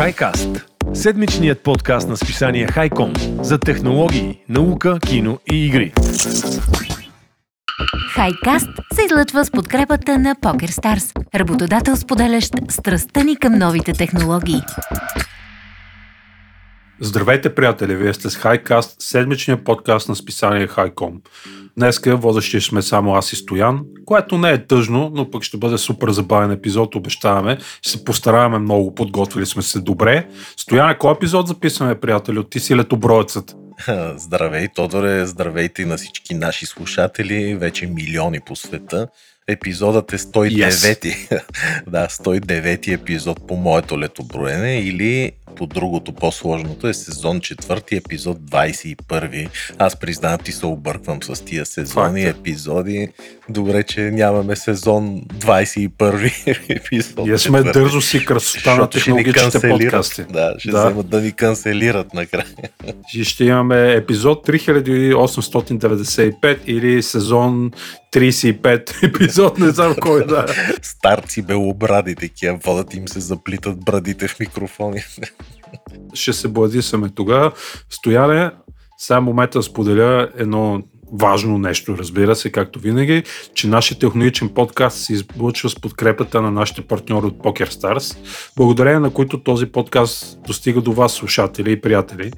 HiCast – седмичният подкаст на списание Хайком за технологии, наука, кино и игри. Хайкаст се излъчва с подкрепата на PokerStars, работодател споделящ страстта ни към новите технологии. Здравейте, приятели! Вие сте с Хайкаст, седмичния подкаст на списание Хайком. Днеска водещи сме само аз и Стоян, което не е тъжно, но пък ще бъде супер забавен епизод, обещаваме. Ще се постараваме много, подготвили сме се добре. Стоян, кой епизод записваме, приятели? От ти си летоброецът. Здравей, Тодоре, здравейте на всички наши слушатели, вече милиони по света. Епизодът е 109. Yes. да, 109 епизод по моето летоброене или по другото по-сложното е сезон 4, епизод 21. Аз признавам, ти се обърквам с тия сезони, Факт. епизоди. Добре, че нямаме сезон 21 епизод. Ние сме дързо си красота на технологичните подкасти. Да, ще да. вземат да ни канцелират накрая. И ще имаме епизод 3895 или сезон 35 епизод, не знам кой да. Старци белобради такива, водят им се заплитат брадите в микрофони. Ще се бладисаме тогава. Стояне, сега момента споделя едно важно нещо, разбира се, както винаги, че нашия технологичен подкаст се излъчва с подкрепата на нашите партньори от PokerStars, благодарение на които този подкаст достига до вас, слушатели и приятели.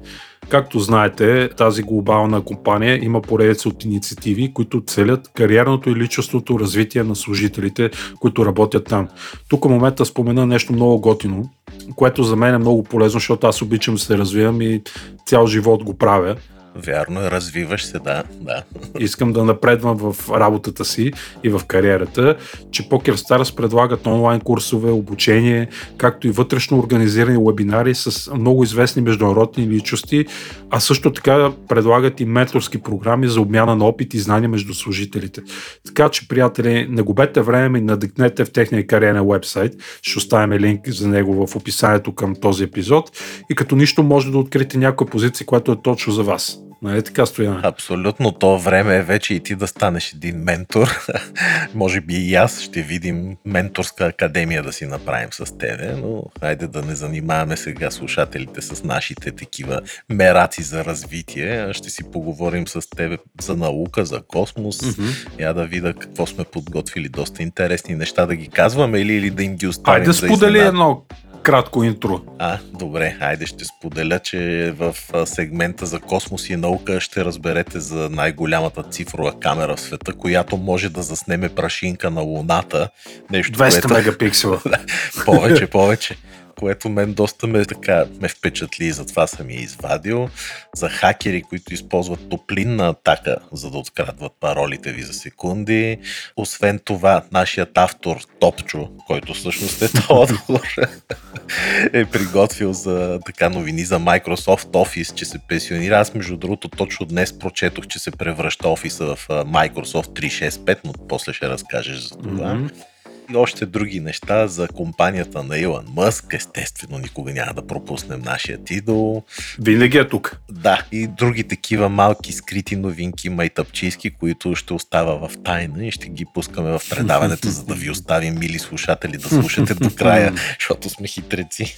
Както знаете, тази глобална компания има поредица от инициативи, които целят кариерното и личностното развитие на служителите, които работят там. Тук в момента спомена нещо много готино, което за мен е много полезно, защото аз обичам да се развивам и цял живот го правя. Вярно е, развиваш се, да, да. Искам да напредвам в работата си и в кариерата, че Poker Stars предлагат онлайн курсове, обучение, както и вътрешно организирани вебинари с много известни международни личности, а също така предлагат и менторски програми за обмяна на опит и знания между служителите. Така че, приятели, не губете време и надъкнете в техния кариерен вебсайт. Ще оставим линк за него в описанието към този епизод и като нищо може да откриете някоя позиция, която е точно за вас. Нали така стоя? Абсолютно. То време е вече и ти да станеш един ментор. Може би и аз ще видим менторска академия да си направим с тебе, но хайде да не занимаваме сега слушателите с нашите такива мераци за развитие. Ще си поговорим с тебе за наука, за космос. Mm-hmm. Я да видя какво сме подготвили. Доста интересни неща да ги казваме или, или да им ги оставим. Айде сподели едно кратко интро. А, добре, хайде ще споделя, че в сегмента за космос и наука ще разберете за най-голямата цифрова камера в света, която може да заснеме прашинка на Луната. Нещо, 200 което... мегапиксела. повече, повече което мен доста ме, така, ме впечатли и затова съм я извадил. За хакери, които използват топлинна атака, за да открадват паролите ви за секунди. Освен това, нашият автор Топчо, който всъщност е Тодор, е приготвил за така новини за Microsoft Office, че се пенсионира. Аз между другото точно днес прочетох, че се превръща офиса в Microsoft 365, но после ще разкажеш за това. Mm-hmm и още други неща за компанията на Илон Мъск. Естествено, никога няма да пропуснем нашия идол. Винаги е тук. Да, и други такива малки скрити новинки, майтъпчийски, които ще остава в тайна и ще ги пускаме в предаването, за да ви оставим, мили слушатели, да слушате до края, защото сме хитреци.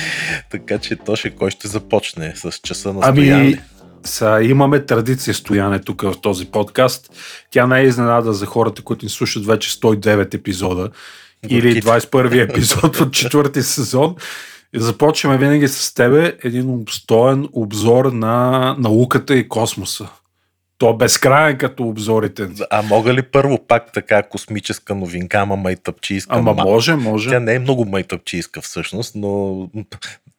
така че Тоше, кой ще започне с часа на ами, стояне? Са, имаме традиция стояне тук в този подкаст. Тя не е изненада за хората, които ни слушат вече 109 епизода или 21 епизод от четвърти сезон. Започваме винаги с тебе един обстоен обзор на науката и космоса. То е безкрайен като обзорите. А мога ли първо пак така космическа новинка, ама майтъпчийска? Ама може, може. Тя не е много майтъпчийска всъщност, но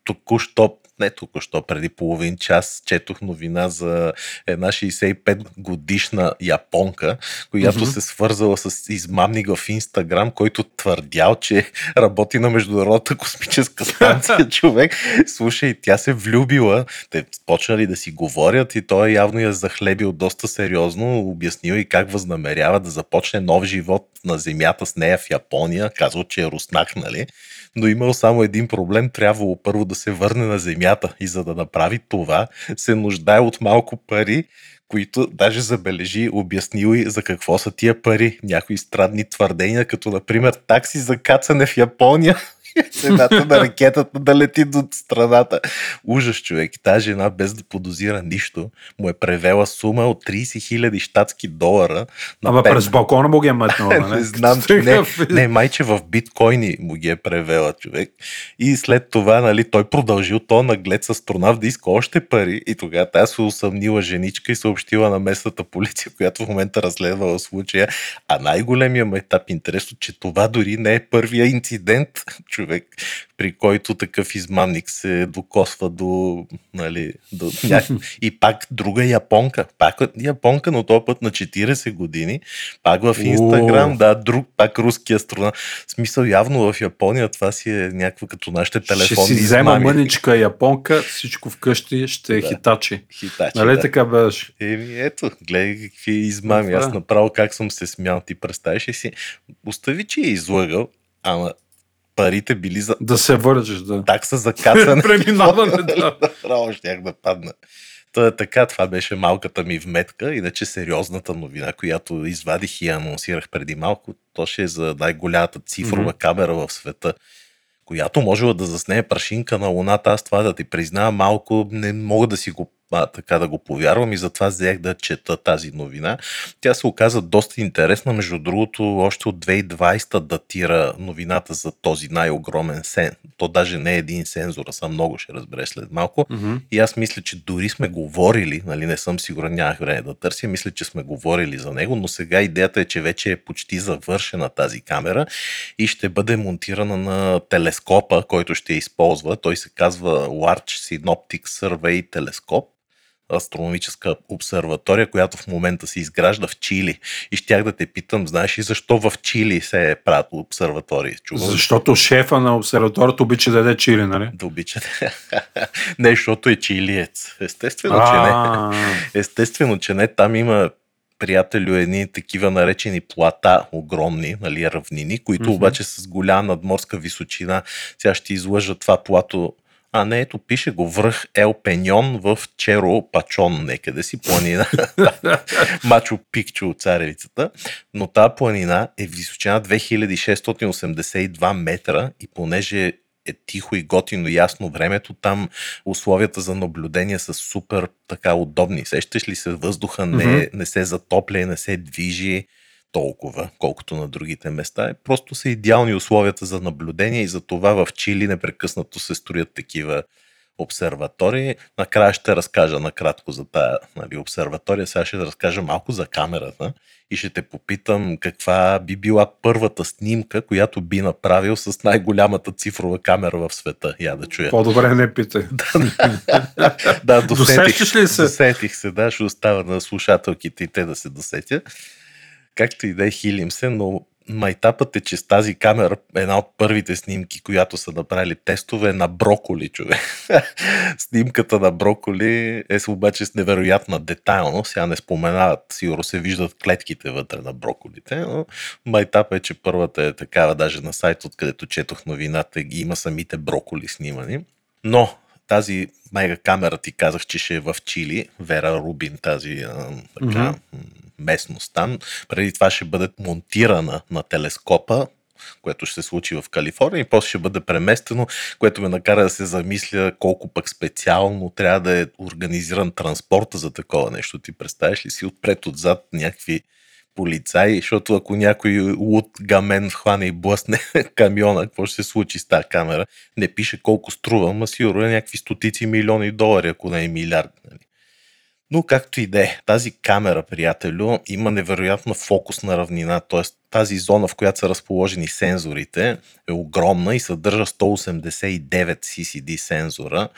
току-що не току-що, преди половин час четох новина за една 65 годишна японка, която mm-hmm. се свързала с измамник в Инстаграм, който твърдял, че работи на Международната космическа станция човек. Слушай, тя се влюбила, те почнали да си говорят и той явно я захлебил доста сериозно, обяснил и как възнамерява да започне нов живот на Земята с нея в Япония. Казал, че е руснак, нали? Но имал само един проблем. Трябвало първо да се върне на земята и за да направи това, се нуждае от малко пари, които даже забележи, обяснил и за какво са тия пари. Някои странни твърдения, като например такси за кацане в Япония цената на ракетата да лети до страната. Ужас, човек. И тази жена, без да подозира нищо, му е превела сума от 30 хиляди щатски долара. На Ама пет- през балкона му ги е метнала, не не? знам, че не, не, майче в биткоини му ги е превела човек. И след това, нали, той продължил то наглед с астронавт да иска още пари и тогава тя се усъмнила женичка и съобщила на местната полиция, която в момента разследвала случая. А най-големия майтап интересно, че това дори не е първия инцидент, човек, при който такъв измамник се докосва до, нали, до. И пак друга японка. Пак японка, но този път на 40 години. Пак в Инстаграм, да, друг, пак руски астронавт. Смисъл, явно в Япония това си е някаква като нашите Ще телефонни си взема мъничка японка, всичко вкъщи ще е Да. хитачи. Хитачи, Нали да. така беше? Еми, ето, гледай какви измами. Аз Да. направо как съм се смял. Ти представиш ли си? Остави, че е излъгал, ама парите били за Да се вържеш, да. такса за кацане. Преминаване, да. Право щях да падна. Та е така, това беше малката ми вметка, иначе сериозната новина, която извадих и анонсирах преди малко, то ще е за най-голямата цифрова mm-hmm. камера в света, която можела да заснее прашинка на Луната. Аз това да ти признавам, малко не мога да си го а, така да го повярвам и затова взех да чета тази новина. Тя се оказа доста интересна. Между другото, още от 2020 датира новината за този най-огромен сен. То даже не е един сензор, а са много, ще разбереш след малко. Мгм. И аз мисля, че дори сме говорили, нали, не съм сигурен, нямах време да търся, мисля, че сме говорили за него, но сега идеята е, че вече е почти завършена тази камера и ще бъде монтирана на телескопа, който ще използва. Той се казва Large Synoptic Survey телескоп астрономическа обсерватория, която в момента се изгражда в Чили. И щях да те питам, знаеш ли защо в Чили се е правят обсерватории? Чувал ли Защото шефа на обсерваторията обича да яде чили, нали? да обичате. не, защото е чилиец. Естествено, че не. Естествено, че не. Там има приятелю едни такива наречени плата, огромни, нали, равнини, които Мгм. обаче с голяма надморска височина. Сега ще излъжа това плато. А не, ето пише го връх Ел Пеньон в Черо Пачон, некъде си планина. Мачо Пикчо от царевицата. Но тази планина е височина 2682 метра и понеже е тихо и готино ясно времето, там условията за наблюдение са супер така удобни. Сещаш ли се, въздуха не, не се затопля не се движи толкова, колкото на другите места. Е, Просто са идеални условията за наблюдение и за това в Чили непрекъснато се строят такива обсерватории. Накрая ще разкажа накратко за тази нали, обсерватория. Сега ще разкажа малко за камерата и ще те попитам каква би била първата снимка, която би направил с най-голямата цифрова камера в света. Я да чуя. по-добре не питай. да, досетих, ли се? Досетих се, да, ще остава на слушателките и те да се досетят. Както и да е, хилим се, но майтапът е, че с тази камера, една от първите снимки, която са направили тестове, е на броколи, човек. Снимката на броколи е обаче с невероятна детайлност. Сега не споменават, сигурно се виждат клетките вътре на броколите, но майтап е, че първата е такава, даже на сайт, откъдето четох новината, ги има самите броколи снимани. Но тази мега камера ти казах, че ще е в Чили, Вера Рубин, тази така, Мгм. Местност там. Преди това ще бъде монтирана на телескопа, което ще се случи в Калифорния и после ще бъде преместено, което ме накара да се замисля колко пък специално трябва да е организиран транспорта за такова нещо. Ти представяш ли си отпред отзад някакви полицаи, защото ако някой луд гамен хване и блъсне камиона, какво ще се случи с тази камера? Не пише колко струва, ма сигурно е някакви стотици милиони долари, ако не е милиард. Нали? Но както и да е, тази камера, приятелю, има невероятна фокусна равнина, т.е. тази зона, в която са разположени сензорите, е огромна и съдържа 189 CCD сензора.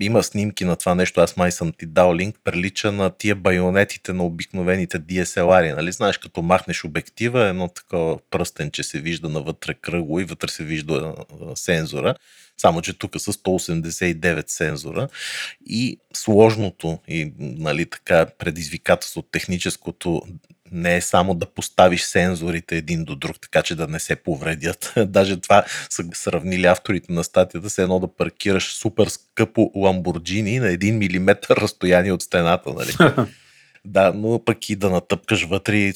Има снимки на това нещо, аз май съм ти дал линк, прилича на тия байонетите на обикновените DSLR, нали? Знаеш, като махнеш обектива, едно такова пръстенче се вижда навътре кръгло и вътре се вижда сензора. Само, че тук са 189 сензора и сложното и нали, така предизвикателство техническото не е само да поставиш сензорите един до друг, така че да не се повредят. Даже това са сравнили авторите на статията с едно да паркираш супер скъпо Ламборджини на 1 мм разстояние от стената. Нали? да, но пък и да натъпкаш вътре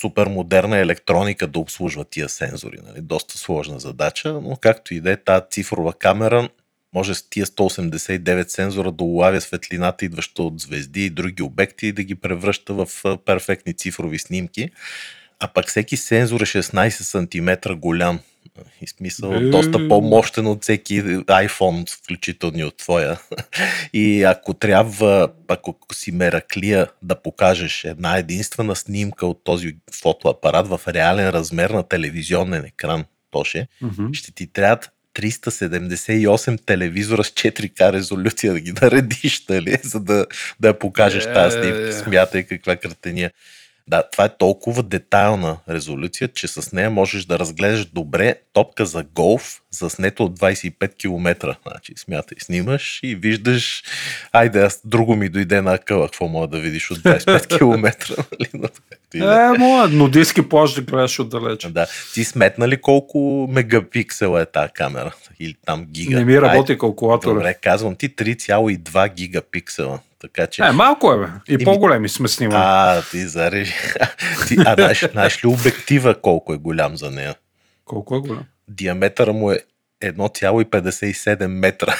супер модерна електроника да обслужва тия сензори. Нали? Доста сложна задача, но както и да е, тази цифрова камера може с тия 189 сензора да улавя светлината, идваща от звезди и други обекти и да ги превръща в перфектни цифрови снимки. А пък всеки сензор е 16 см голям. И смисъл, Е. доста по-мощен от всеки iPhone, включително и от твоя. И ако трябва, ако си мераклия да покажеш една единствена снимка от този фотоапарат в реален размер на телевизионен екран, Тоше, Мгм. ще ти трябват 378 телевизора с 4К резолюция да ги наредиш, нали, за да, да я покажеш Е, тази снимка. е. Смятай каква картиния. Да, това е толкова детайлна резолюция, че с нея можеш да разгледаш добре топка за голф, заснето от 25 км. Значи, смятай, снимаш и виждаш, айде, аз друго ми дойде на акъла, какво мога да видиш от 25 км. Нали? Но, е. Моя нудистски плаж да гледаш отдалеч. Да. Ти сметна ли колко мегапиксела е тази камера? Или там гига? Не ми работи калкулатора. Добре, казвам ти 3,2 гигапиксела. Така че... Е, малко е, бе. И Еми- по-големи сме снимали. а, ти зарежи. ти, а знаеш, знаеш ли обектива колко е голям за нея? Колко е голям? Диаметъра му е 1,57 метра.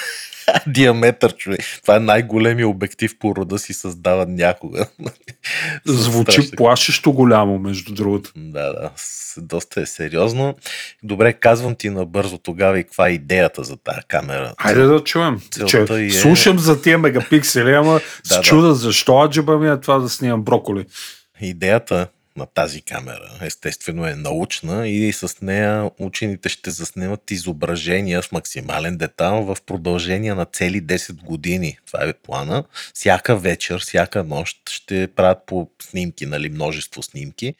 Диаметър, човек. Това е най-големия обектив по рода си създаван някога. Звучи Страшно. плашещо голямо, между другото. Да, да, доста е сериозно. Добре, казвам ти набързо тогава и каква е идеята за тази камера. Хайде да чуем. Че, е- Слушам за тия мегапиксели, ама Да, с да. чуда защо аджиба ми е това да снимам броколи. Идеята на тази камера естествено е научна и с нея учените ще заснемат изображения в максимален детайл в продължение на цели 10 години. Това е плана. Всяка вечер, всяка нощ ще правят по снимки, нали, множество снимки.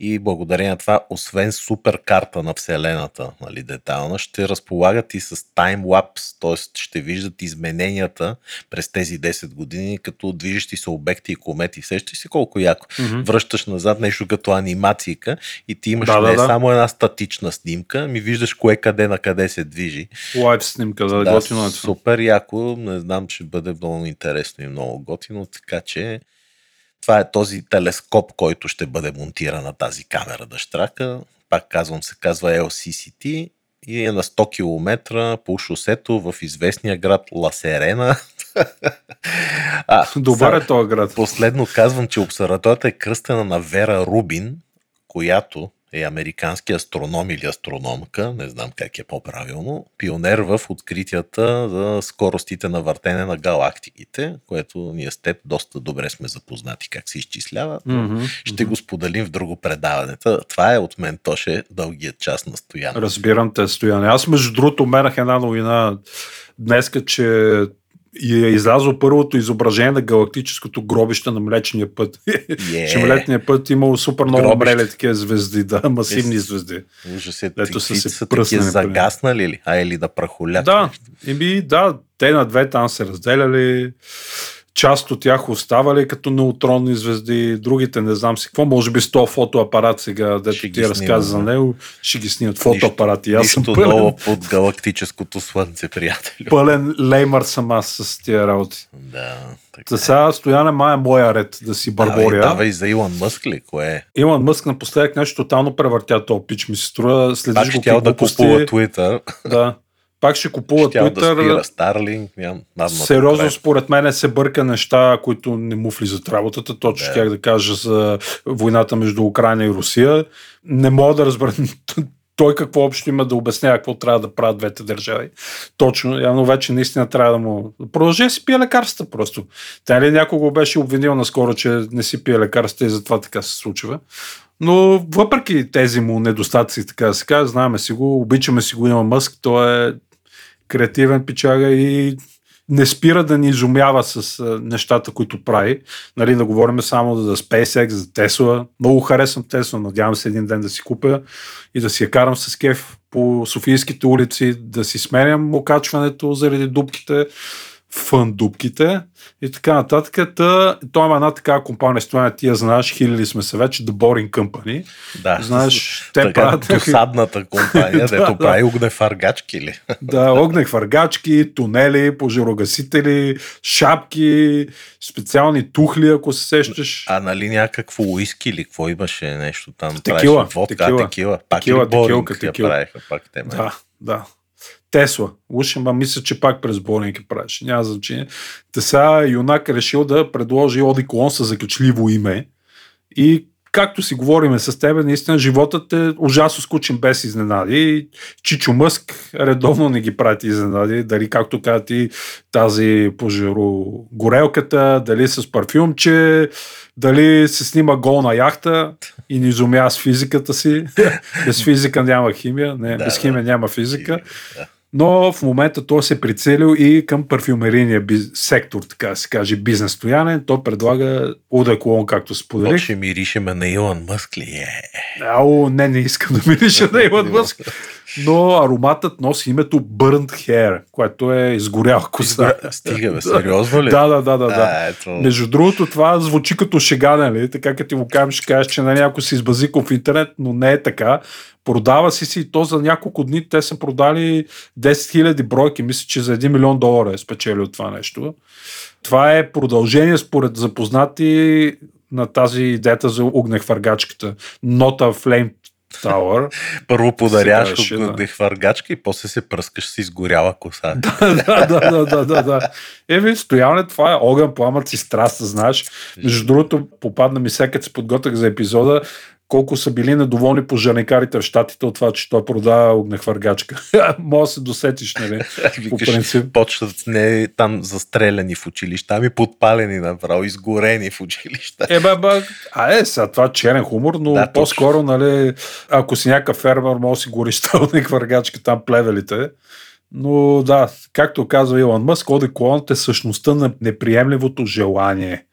И благодарение на това, освен супер карта на Вселената, нали, детайлна, ще разполагат и с таймлапс, т.е. ще виждат измененията през тези 10 години, като движещи се обекти и комети. Сещаш си колко яко. Мгм. Връщаш назад нещо като анимацийка и ти имаш Да, да, не да. само една статична снимка, ми виждаш кое къде на къде се движи. Лайв снимка, да, Да, готино е супер яко. Не знам, ще бъде много интересно и много готино, така че това е този телескоп, който ще бъде монтиран на тази камера дъщрака. Пак казвам, се казва LCCT и е на 100 км по шосето в известния град Ласерена. а, Добър е този град. Последно казвам, че обсерваторията е кръстена на Вера Рубин, която е американски астроном или астрономка, не знам как е по-правилно, пионер в откритията за скоростите на въртене на галактиките, което ние с теб доста добре сме запознати как се изчислява. Мгм, Ще го споделим в друго предаване. Това е от мен, Тоше, дългият час на стоян. Разбирам те, Стояне. Аз, между другото, мерах една новина днеска, че и е излязло първото изображение на галактическото гробище на Млечния път. Е. Че Млечния път имало супер много Гробище. брели такива звезди, да, масивни Е, звезди. Ужас е, Ето са се пръснали, загаснали ли? А или да прахолят? Да, еми, да, те на две там се разделяли. Част от тях оставали като неутронни звезди, другите не знам си какво. Може би с този фотоапарат сега, дето Ще ти ги разказа за него, ще ги снимат фотоапарати. Аз съм Нищо пълен, ново под галактическото слънце, приятелю. пълен леймър съм аз с тия работи. Да, така. За сега стояне май е моя ред да си Давай, бърборя. давай за Илон Мъск ли? Кое е? Илон Мъск напоследък нещо тотално превъртя този пич, ми се струва. Пак Следиш го ще тял какви да купува Twitter. Да. Пак ще купува да Twitter. спира Starlink. Надната Сериозно, край. според мен се бърка неща, които не му влизат работата. Точно Да. щях да кажа за войната между Украина и Русия. Не мога да разбера той какво общо има да обяснява какво трябва да правят двете държави. Точно, явно вече наистина трябва да му... Продължи да си пие лекарства просто. Тя ли някой го беше обвинил наскоро, че не си пие лекарства и затова така се случва. Но въпреки тези му недостатъци, така да се каже, знаеме си го, обичаме си го, има Мъск, той е креативен пичага и не спира да ни изумява с нещата, които прави. Нали, да говорим само за SpaceX, за Tesla. Много харесвам Tesla, надявам се един ден да си купя и да си я карам с кеф по Софийските улици, да си сменям окачването заради дупките фън дупките и така нататък. Та, той има една такава компания, стояне, ти я знаеш, хилили сме се вече, The Boring Company. Да, Знаеш, те така, правят досадната компания, Да, дето да. прави огнефаргачки ли? Да, огнехвъргачки, тунели, пожарогасители, шапки, специални тухли, ако се сещаш. А нали някакво уиски или какво имаше нещо там? Текила, Правеше водка, текила. текила. Пак Текила, или боринг текилка, я текила. правеха пак те. май. Да, да. Тесла. Уж, ама мисля, че пак през Боринг правиш. Няма значение. Те сега юнак е решил да предложи Одиколон с закачливо име. И както си говориме с тебе, наистина животът е ужасно скучен без изненади. Чичо Мъск редовно не ги прати изненади. Дали, както каза ти, тази пожарогорелката, дали с парфюмче, дали се снима гол на яхта и ни изумя с физиката си. без физика няма химия. Не, Да, без да. химия няма физика. Да. Но в момента той се е прицелил и към парфюмерийния биз... сектор, така да се каже, бизнес стоянен. Той предлага Удеклон, както споделих. Вече миришеме на Илон Мъск ли е? Ау, не, не искам да мириша на Илон Мъск. Но ароматът носи името Burnt Hair, което е изгорял коса. Стига бе, сериозно ли? Да, да, да, да. да. Ето. Между другото, това звучи като шега, нали? Така като ти го кажем, ще кажеш, че на някой си избазикал в интернет, но не е така. Продава си си и то за няколко дни те са продали 10 000 бройки. Мисля, че за 1 милион долара е спечелил това нещо. Това е продължение според запознати на тази идеята за огнехвъргачката. Нота Flame Tower. Първо подаряваш казваше, да. хвъргачка и после се пръскаш с изгоряла коса. да, да, да, да, да, да. Еми, стояне, това е огън, пламъци и страст, знаеш. Между другото, попадна ми сега, като се подготвях за епизода, колко са били недоволни пожарникарите в щатите от това, че той продава огнехвъргачка. Може да се досетиш, нали? По принцип. почват не там застреляни в училища, ами подпалени направо, изгорени в училища. Е, бе, бе, а е, сега това е черен хумор, но Да, по-скоро, нали, ако си някакъв фермер, може да си гориш огнехвъргачка там плевелите. Но да, както казва Илон Мъск, одеклонът е същността на неприемливото желание.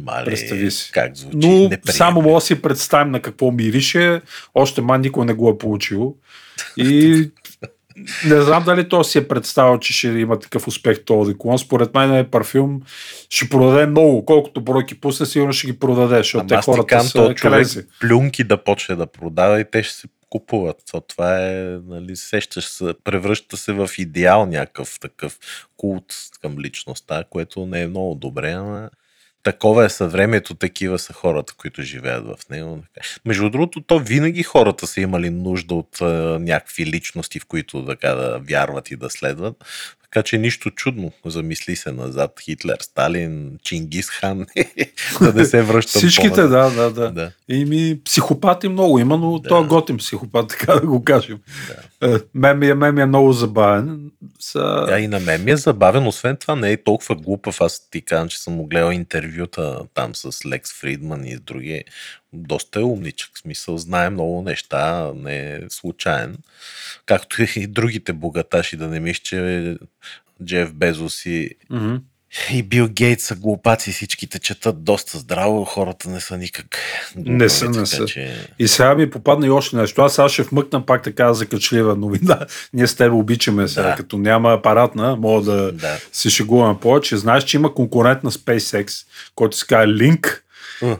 Мале, Представи си. как звучи Но неприемливо. само мога да си представим на какво мирише. Още ман никой не го е получил. И не знам дали то си е представил, че ще има такъв успех този деклон. Според мен е парфюм ще продаде много. Колкото бройки пусне, сигурно ще ги продаде, защото те хората кам, са човек плюнки да почне да продава и те ще се купуват. То това е, нали, сещаш се, превръща се в идеал някакъв такъв култ към личността, което не е много добре, ама такова е съвремието, такива са хората, които живеят в него. Между другото, то винаги хората са имали нужда от а, някакви личности, в които така да вярват и да следват. Така че нищо чудно, замисли се назад. Хитлер, Сталин, Чингис хан, да не се връщам Всичките, да, да, да. да. Ими психопати много има, но Да. той е готин психопат, така да го кажем. Да. Мен, ми е, е много забавен. Са... А и на мен ми е забавен, освен това не е толкова глупав. Аз ти казвам, че съм му гледал интервюта там с Лекс Фридман и с други. Доста е умничък, в смисъл знае много неща, не е случайен. Както и другите богаташи, да не мисля, че Джеф Безос и, Мгм. и Бил Гейтс са глупаци, всичките четат доста здраво, хората не са никак глупави, Не са, не са. Че... И сега ми попадна и още нещо. Аз сега ще вмъкна пак така закачлива новина. Ние с теб обичаме сега, Да. като няма апаратна, мога да, Да. се шегуваме повече. Знаеш, че има конкурент на SpaceX, който се казва Link.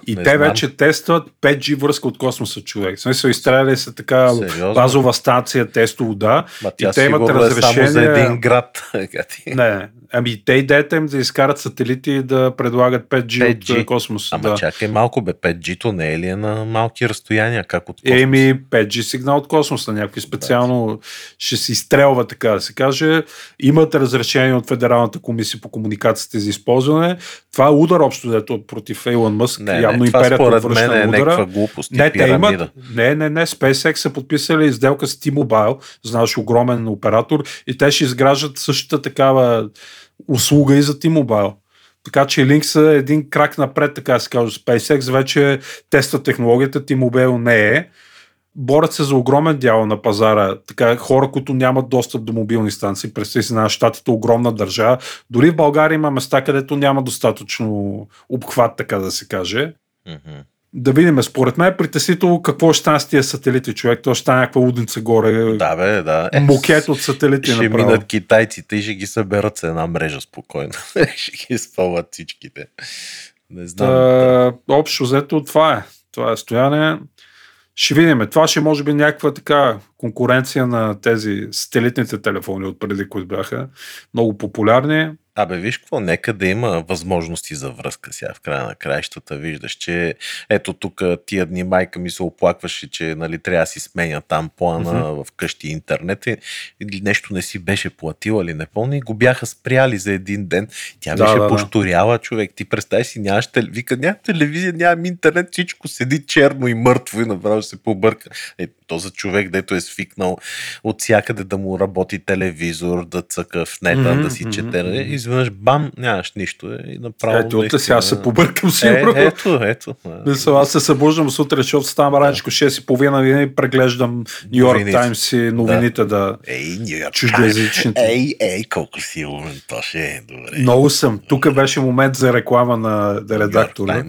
И те знам. вече тестват 5G връзка от космоса, човек. В смисъл, изстреляли са така Сериозно? базова станция, тестово, да. Ма и те имат сигурно е само за разрешение. един град. Не, ами те идеята им да изкарат сателити и да предлагат 5G, 5G. от е, космоса. Ама да. чакай малко, бе, 5G-то не е ли е на малки разстояния, как от космоса? Еми, 5G сигнал от космоса, някой специално ще се изстрелва, така да се каже. Имат разрешение от Федералната комисия по комуникациите за използване. Това е удар общо, дето против Ейлон Мъск. Не, Явно не, това империята според връща мен е някаква глупост Не, те имат. Не, не, не. SpaceX са подписали сделка с T-Mobile, знаеш, огромен оператор, и те ще изграждат същата такава услуга и за T-Mobile. Така че Link са един крак напред, така се каже. SpaceX вече тества технологията, T-Mobile не е. Борят се за огромен дял на пазара. Така, хора, които нямат достъп до мобилни станции. Представи си на щатите огромна държава. Дори в България има места, където няма достатъчно обхват, така да се каже. Да видим, според мен е притеснително какво ще стане с тия сателити, човек. То ще стане някаква лудница горе. Да, бе, да. Мукет от сателити ще направо. минат китайците и ще ги съберат с една мрежа спокойно. ще ги спълват всичките. Не знам. Та, общо взето това е. Това е стояне. Ще видим. Това ще може би някаква така конкуренция на тези сателитните телефони от преди, които бяха много популярни. Абе, виж какво, нека да има възможности за връзка сега в края на краищата. Виждаш, че ето тук тия дни майка ми се оплакваше, че нали, трябва да си сменя там плана mm-hmm. в къщи интернет и, или нещо не си беше платила или не помня и го бяха спряли за един ден. Тя Да, беше да, да. пошторяла човек. Ти представи си, нямаш тел... Вика, няма телевизия, нямам интернет, всичко седи черно и мъртво и направо се побърка. Е, то за човек, дето е свикнал от всякъде да му работи телевизор, да цъка в нета, Мгм, да си мгм, чете. мгм. Изведнъж бам, нямаш нищо. Е, и направо. Ето, наистина- сега се побъркам сигурно. Е, ето, ето. Мисля, аз се събуждам сутрин, защото ставам раничко 6 и половина винаги преглеждам Нью Йорк. Таймс и новините да. Ей, Нью Йорк. Чуждоязичните. Ей, ей, колко си умен, то ще е добре. Много съм. Тук беше момент за реклама на редактора. Да.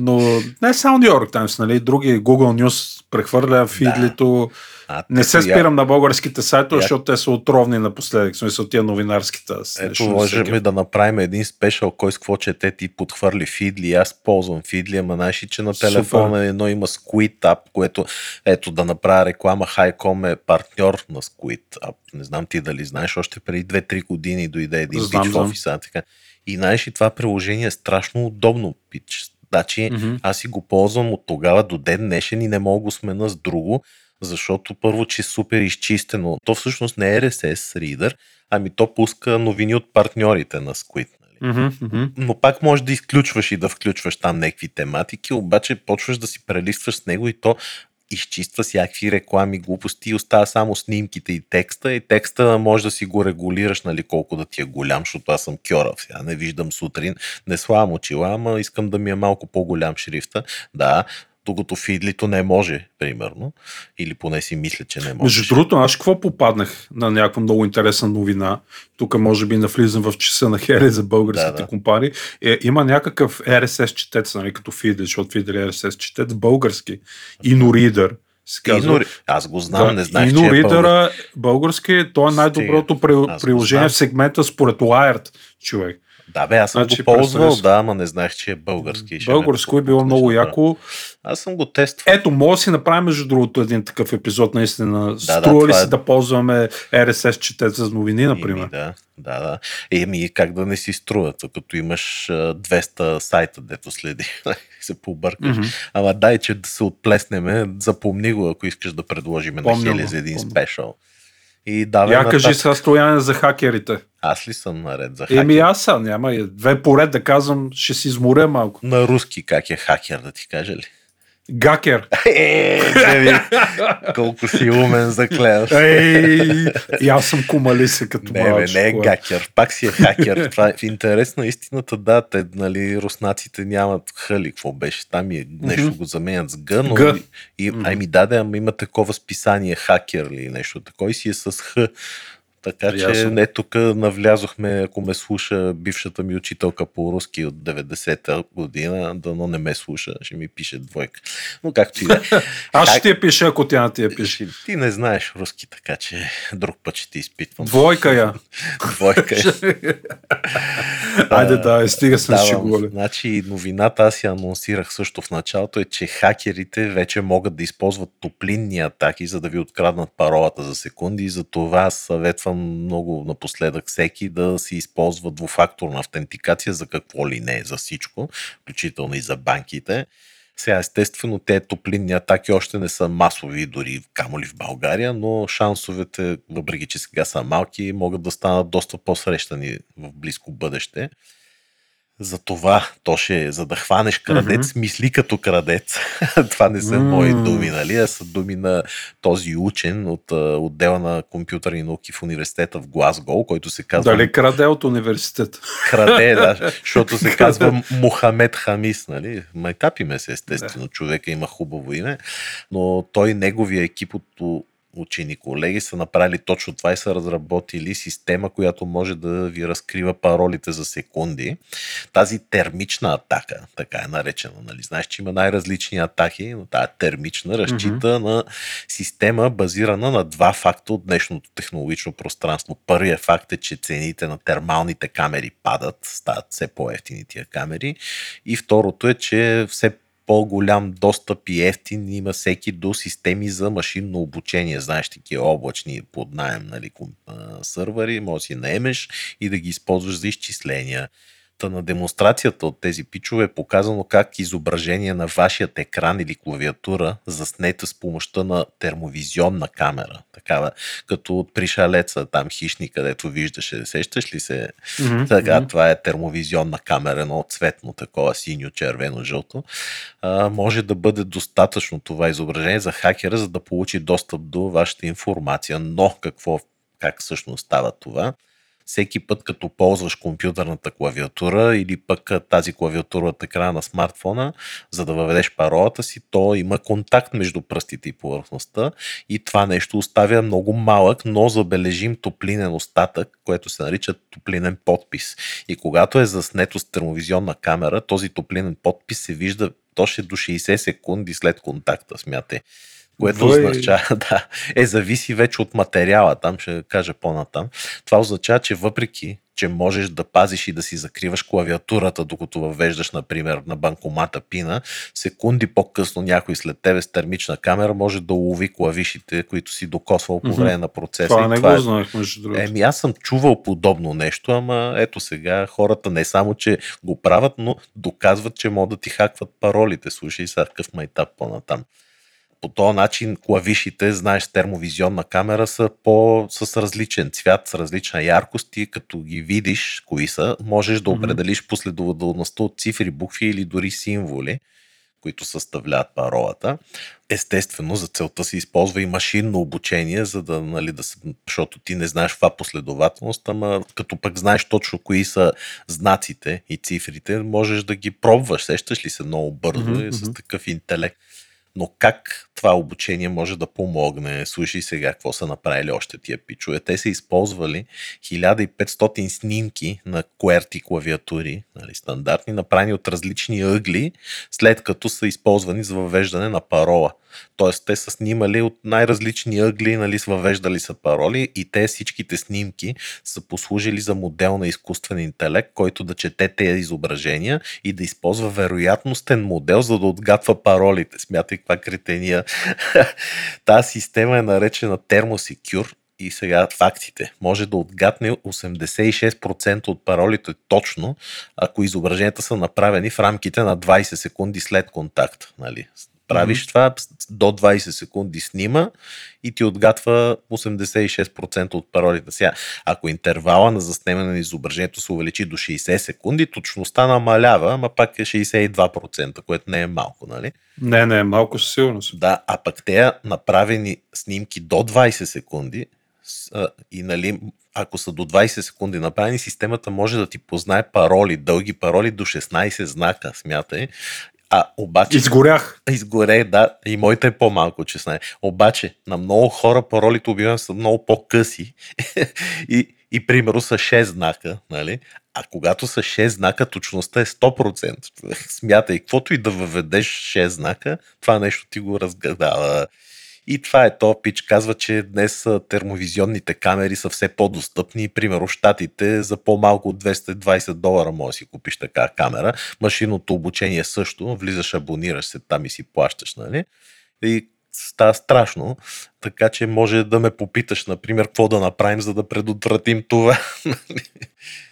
Но не само Нью Йорк Таймс, нали? Други Google News прехвърля фидлито. А, Не се ето, я- спирам на българските сайтове, Я- защото те са отровни напоследък. Смисъл тия новинарските. Ето, можем всеки. да направим един спешъл, кой с какво чете ти подхвърли фидли. Аз ползвам фидли, ама знаеш че на Супер. телефона едно има Squid App, което, ето да направя реклама, Highcom е партньор на Squid App. Не знам ти дали знаеш, още преди 2-3 години дойде един Знам, пич в офиса. Така. И знаеш ли, това приложение е страшно удобно, пич. Значи, Мгм. аз си го ползвам от тогава до ден днешен и не мога го смена с друго, защото първо, че е супер изчистено. То всъщност не е RSS reader, ами то пуска новини от партньорите на Squid. Нали? Мгм, мгм. Но пак можеш да изключваш и да включваш там някакви тематики, обаче почваш да си прелистваш с него и то изчиства всякакви реклами, глупости и остава само снимките и текста. И текста може да си го регулираш, нали, колко да ти е голям, защото аз съм кьора. Сега не виждам сутрин, не слагам очила, ама искам да ми е малко по-голям шрифта. Да, докато фидлито не може, примерно. Или поне си мисля, че не може. Между другото, аз какво попаднах на някаква много интересна новина. Тук може би навлизам в часа на Хери за българските Да, да. компании. Е, има някакъв RSS четец, нали, като Feedly, защото Feedly е RSS четец, български. InnoReader. казва. Инори... Аз го знам, не знаех, че е InnoReader български. български, то е най-доброто при, приложение знам. в сегмента според Wired, човек. Да, бе, аз съм Значи, го ползвал, си. да, ама не знаех, че е български. Ме Българско е било много да. яко. Аз съм го тествал. Ето, може да си направим между другото един такъв епизод, наистина. да, Струва ли това си е- да ползваме RSS четец за новини, например? Еми, да, да, да. Еми, как да не си струва, то като имаш а, 200 сайта, дето следи, се побъркаш. Мгм. Ама дай, че да се отплеснеме, запомни го, ако искаш да предложим на Хели за един спешъл. И давай Я кажи сега стояне за хакерите. Аз ли съм наред за Еми хакер? аз са, няма. Две поред да казвам, ще си изморя малко. На руски как е хакер, да ти кажа ли? Гакер. Е, Деви, колко си умен за клева. Ей, и аз съм кумалиса като Не, бе, не е гакер. Пак си е хакер. Това е в интерес на истината, да, те, нали, руснаците нямат хъли, какво беше. Там е нещо го заменят с Г, но Г. и, ай ми даде, ама има такова списание хакер или нещо такова и си е с Х. Така че Ясно. не тук навлязохме, ако ме слуша бившата ми учителка по руски от 90-та година, дано не ме слуша, ще ми пише двойка. Но както и да е. Аз ще ти я пиша, ако тя не ти я пише. Ти не знаеш руски, така че друг път ще ти изпитвам. Двойка я. Двойка е. Айде да, стига съм Давам. шегували. Значи новината, аз я анонсирах също в началото, е, че хакерите вече могат да използват топлинни атаки, за да ви откраднат паролата за секунди и за това съветвам много напоследък всеки да си използва двуфакторна автентикация за какво ли не, за всичко, включително и за банките. Сега, естествено, те топлинни атаки още не са масови, дори камо ли в България, но шансовете, въпреки че сега са малки, могат да станат доста по-срещани в близко бъдеще. За това, то ще е, за да хванеш крадец, Мгм. мисли като крадец. Това не са М. мои думи, нали? А са думи на този учен от отдела на компютърни науки в университета в Глазгол, който се казва Дали краде от университета? краде, да, защото се казва Мухамед Хамис, нали? Майтапиме се, естествено, човека има хубаво име, но той, неговия екип от учени колеги са направили точно това и са разработили система, която може да ви разкрива паролите за секунди. Тази термична атака, така е наречена, нали? знаеш, че има най-различни атаки, но тази термична разчита mm-hmm. на система базирана на два факта от днешното технологично пространство. Първият факт е, че цените на термалните камери падат, стават все по-ефтини тия камери и второто е, че все по-голям достъп и ефтин има всеки до системи за машинно обучение. Знаеш, такива облачни под найем нали, сървъри, може да си наемеш и да ги използваш за изчисления. Та на демонстрацията от тези пичове е показано как изображение на вашият екран или клавиатура заснета с помощта на термовизионна камера. Такава, като от пришалеца там хищник, където виждаше. Сещаш ли се? Mm-hmm. Така, това е термовизионна камера, едно цветно, такова синьо, червено, жълто. А, може да бъде достатъчно това изображение за хакера, за да получи достъп до вашата информация. Но какво как всъщност става това? Всеки път като ползваш компютърната клавиатура или пък тази клавиатура от екрана на смартфона, за да въведеш паролата си, то има контакт между пръстите и повърхността и това нещо оставя много малък, но забележим топлинен остатък, което се нарича топлинен подпис. И когато е заснето с термовизионна камера, този топлинен подпис се вижда точно до 60 секунди след контакта, смяте което Вой... означава, да, е зависи вече от материала, там ще кажа по-натам. Това означава, че въпреки, че можеш да пазиш и да си закриваш клавиатурата, докато въвеждаш, например, на банкомата пина, секунди по-късно някой след тебе с термична камера може да улови клавишите, които си докосвал по време mm-hmm. на процеса. Това не това го е... знаех, между другото. Еми, аз съм чувал подобно нещо, ама ето сега хората не само, че го правят, но доказват, че могат да ти хакват паролите. Слушай сега какъв майтап по-натам по този начин клавишите, знаеш, термовизионна камера са по, с различен цвят, с различна яркост и като ги видиш кои са, можеш да определиш последователността от цифри, букви или дори символи, които съставляват паролата. Естествено, за целта се използва и машинно обучение, за да, нали, да се, защото ти не знаеш каква последователност, ама като пък знаеш точно кои са знаците и цифрите, можеш да ги пробваш. Сещаш ли се много бързо mm-hmm. и с такъв интелект. Но как това обучение може да помогне? Слушай сега какво са направили още тия пичове. Те са използвали 1500 снимки на QWERTY клавиатури, нали, стандартни, направени от различни ъгли, след като са използвани за въвеждане на парола. Тоест, те са снимали от най-различни ъгли, нали, въвеждали са пароли и те всичките снимки са послужили за модел на изкуствен интелект, който да чете тези изображения и да използва вероятностен модел, за да отгатва паролите. Смятай каква кретения. Тази система е наречена Thermosecure и сега фактите. Може да отгадне 86% от паролите точно, ако изображенията са направени в рамките на 20 секунди след контакт. Нали? Правиш mm-hmm. това, до 20 секунди снима и ти отгатва 86% от паролите. Сега, ако интервала на заснемане на изображението се увеличи до 60 секунди, точността намалява, ама пак е 62%, което не е малко, нали? Не, не е малко със сигурност. Да, а пък те направени снимки до 20 секунди и нали, ако са до 20 секунди направени, системата може да ти познае пароли, дълги пароли до 16 знака, смятай, а, обаче... Изгорях. Изгоре, да. И моите е по-малко, че знае. Обаче, на много хора паролите обявено са много по-къси. и, и примерно са 6 знака, нали? А когато са 6 знака, точността е 100%. Смятай, каквото и да въведеш 6 знака, това нещо ти го разгадава. И това е то пич. Казва, че днес термовизионните камери са все по-достъпни. Примерно, щатите за по-малко от 220 долара може да си купиш така камера. Машинното обучение също. Влизаш, абонираш се там и си плащаш, нали? И става страшно, така че може да ме попиташ, например, какво да направим, за да предотвратим това.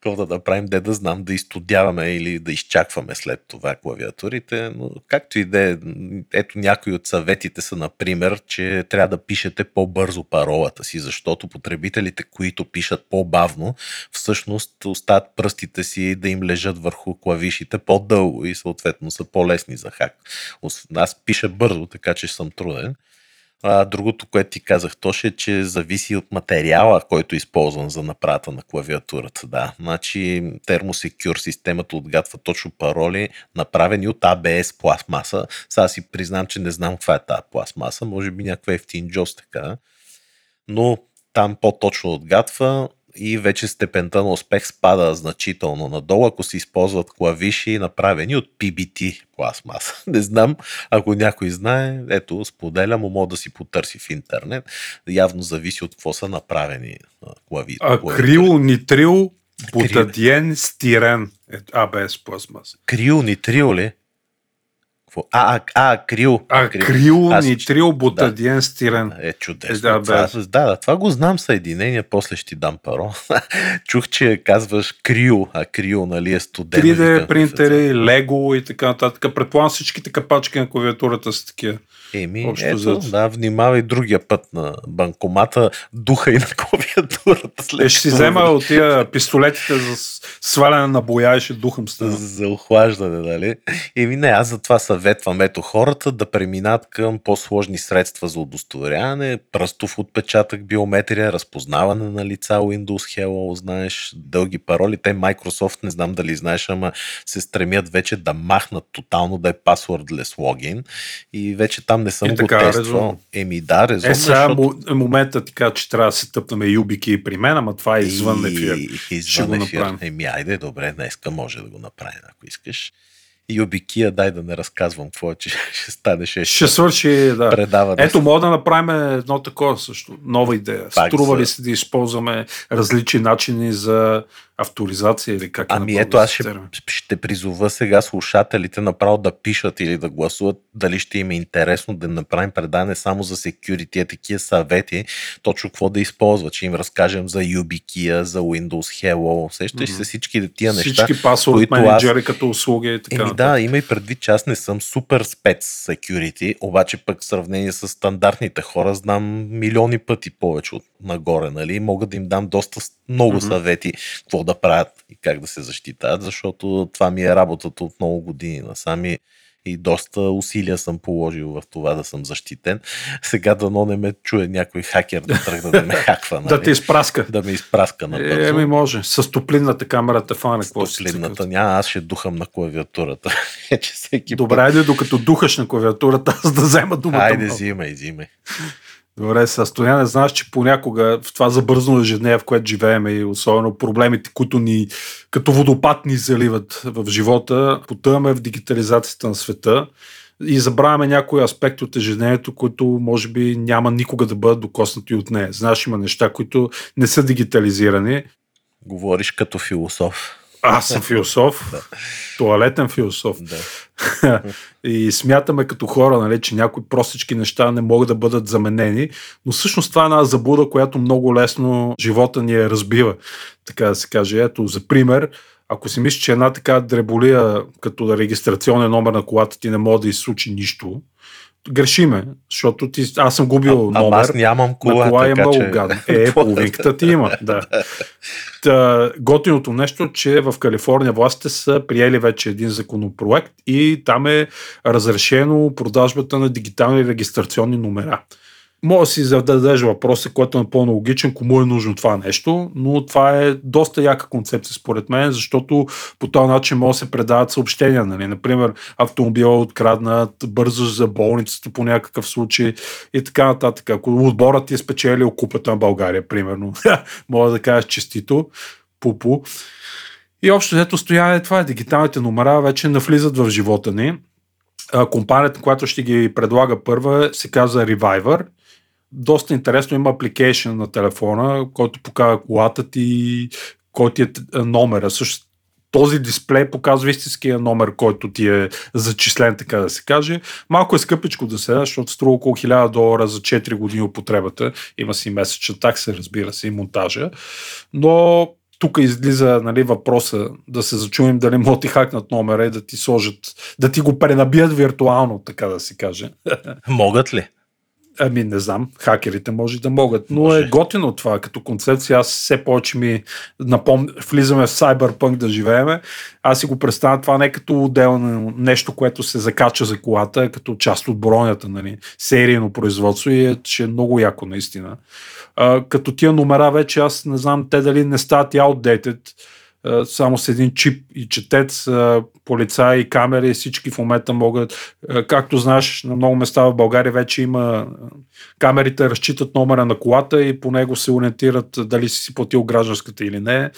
какво да направим, де да знам, да изтодяваме или да изчакваме след това клавиатурите, но както и да е, ето някои от съветите са, например, че трябва да пишете по-бързо паролата си, защото потребителите, които пишат по-бавно, всъщност остават пръстите си да им лежат върху клавишите по-дълго и съответно са по-лесни за хак. Аз пиша бързо, така че съм труден А, другото, което ти казах, Тоше, е, че зависи от материала, който е използван за направата на клавиатурата. Да. Значи термосекюр системата отгадва точно пароли, направени от ABS пластмаса. Сега си признам, че не знам каква е тази пластмаса. Може би някаква ефтин джос така. Но там по-точно отгадва и вече степента на успех спада значително надолу, ако се използват клавиши, направени от PBT пластмаса. Не знам, ако някой знае, ето, споделям, мога да си потърси в интернет. Явно зависи от какво са направени клави. А, крил, нитрил, бутадиен, стирен. Е, без пластмаса. Крил, нитрил ли? Какво? А, а, а, крил. А, крил, крил Аз... нитрил, бутадиен, да. стирен. Е, чудесно. Е, да, това, да, да, това го знам съединение, после ще ти дам паро. Чух, че казваш крил, а крил, нали, е студен. 3D принтери, лего и така нататък. Предполагам всичките капачки на клавиатурата са такива. Еми, Общо ето, за... да, внимавай другия път на банкомата, духа и на клавиатурата. След е, ще си взема от тия пистолетите за сваляне на боя и ще духам с За охлаждане, нали? Еми не, аз затова съветвам ето хората да преминат към по-сложни средства за удостоверяване, пръстов отпечатък, биометрия, разпознаване на лица, Windows Hello, знаеш, дълги пароли. Те Microsoft, не знам дали знаеш, ама се стремят вече да махнат тотално да е passwordless логин и вече там не съм и го така, тествал. Еми да, резон. Е, сега защото... момента така, че трябва да се тъпнаме юбики при мен, ама това е извън ефир. Извън ефир. Еми айде, добре, днеска може да го направим, ако искаш. Юбикия, дай да не разказвам какво е, че ще стане 6. Ще свърши, да. Предаване. Ето, мога да направим едно такова също. Нова идея. Пак Струва ли се да използваме различни начини за авторизация или как Ами ето аз ще, ще призова сега слушателите направо да пишат или да гласуват дали ще им е интересно да направим предане само за security, е такива съвети, точно какво да използват, че им разкажем за YubiKey, за Windows Hello, сещаш mm-hmm. се всички тия всички неща. Всички пасворд менеджери аз... като услуги и така. Еми, да, има и предвид, че аз не съм супер спец security, обаче пък в сравнение с стандартните хора знам милиони пъти повече от нагоре, нали? Мога да им дам доста много mm-hmm. съвети какво да правят и как да се защитават, защото това ми е работата от много години насами и доста усилия съм положил в това да съм защитен. Сега дано не ме чуе някой хакер да тръгне да ме хаква. Нали? да те изпраска. Да ме изпраска на Е, Еми може. С топлинната камера те фане. С топлинната няма, аз ще духам на клавиатурата. Добре, път... айде докато духаш на клавиатурата, аз да взема думата. Айде, взимай, взимай. Добре, състояние, знаеш, че понякога в това забързано ежедневие, в което живеем и особено проблемите, които ни като водопад ни заливат в живота, потъваме в дигитализацията на света и забравяме някои аспекти от ежедневието, които може би няма никога да бъдат докоснати от нея. Знаеш, има неща, които не са дигитализирани. Говориш като философ. Аз съм философ, туалетен философ. Да. и смятаме като хора, нали, че някои простички неща не могат да бъдат заменени, но всъщност това е една забуда, която много лесно живота ни е разбива. Така да се каже. Ето, за пример, ако си мислиш, че една така дреболия, като регистрационен номер на колата ти не може да изсучи нищо, грешиме, защото ти, аз съм губил а, номер. Аз нямам кола, на кола е много че... гадно. Е, половинката ти има, да. Та, готиното нещо, че в Калифорния властите са приели вече един законопроект и там е разрешено продажбата на дигитални регистрационни номера. Може да си зададеш въпроса, който е напълно логичен, кому е нужно това нещо, но това е доста яка концепция според мен, защото по този начин може да се предават съобщения. Нали? Например, автомобила е откраднат, бързо за болницата по някакъв случай и така нататък. Ако отборът ти е спечелил купата на България, примерно, може да кажеш честито, пупу. И общо ето стояние, това е дигиталните номера вече навлизат в живота ни. Компанията, която ще ги предлага първа, се казва Reviver доста интересно има апликейшн на телефона, който показва колата ти, който е номера. Също този дисплей показва истинския номер, който ти е зачислен, така да се каже. Малко е скъпичко да се, защото струва около 1000 долара за 4 години употребата. Има си месечна такса, разбира се, и монтажа. Но тук излиза нали, въпроса да се зачуем дали могат ти хакнат номера и да ти сложат, да ти го пренабият виртуално, така да се каже. Могат ли? Ами не знам, хакерите може да могат, но може. е готино това като концепция. Аз все повече ми напомня, влизаме в Cyberpunk да живееме. Аз си го представя това не като отделно нещо, което се закача за колата, а като част от бронята, нали? серийно производство и е, че е много яко наистина. А, като тия номера вече аз не знам те дали не стават и outdated, само с един чип и четец, полицаи, камери, всички в момента могат. Както знаеш, на много места в България вече има камерите разчитат номера на колата и по него се ориентират дали си платил гражданската или не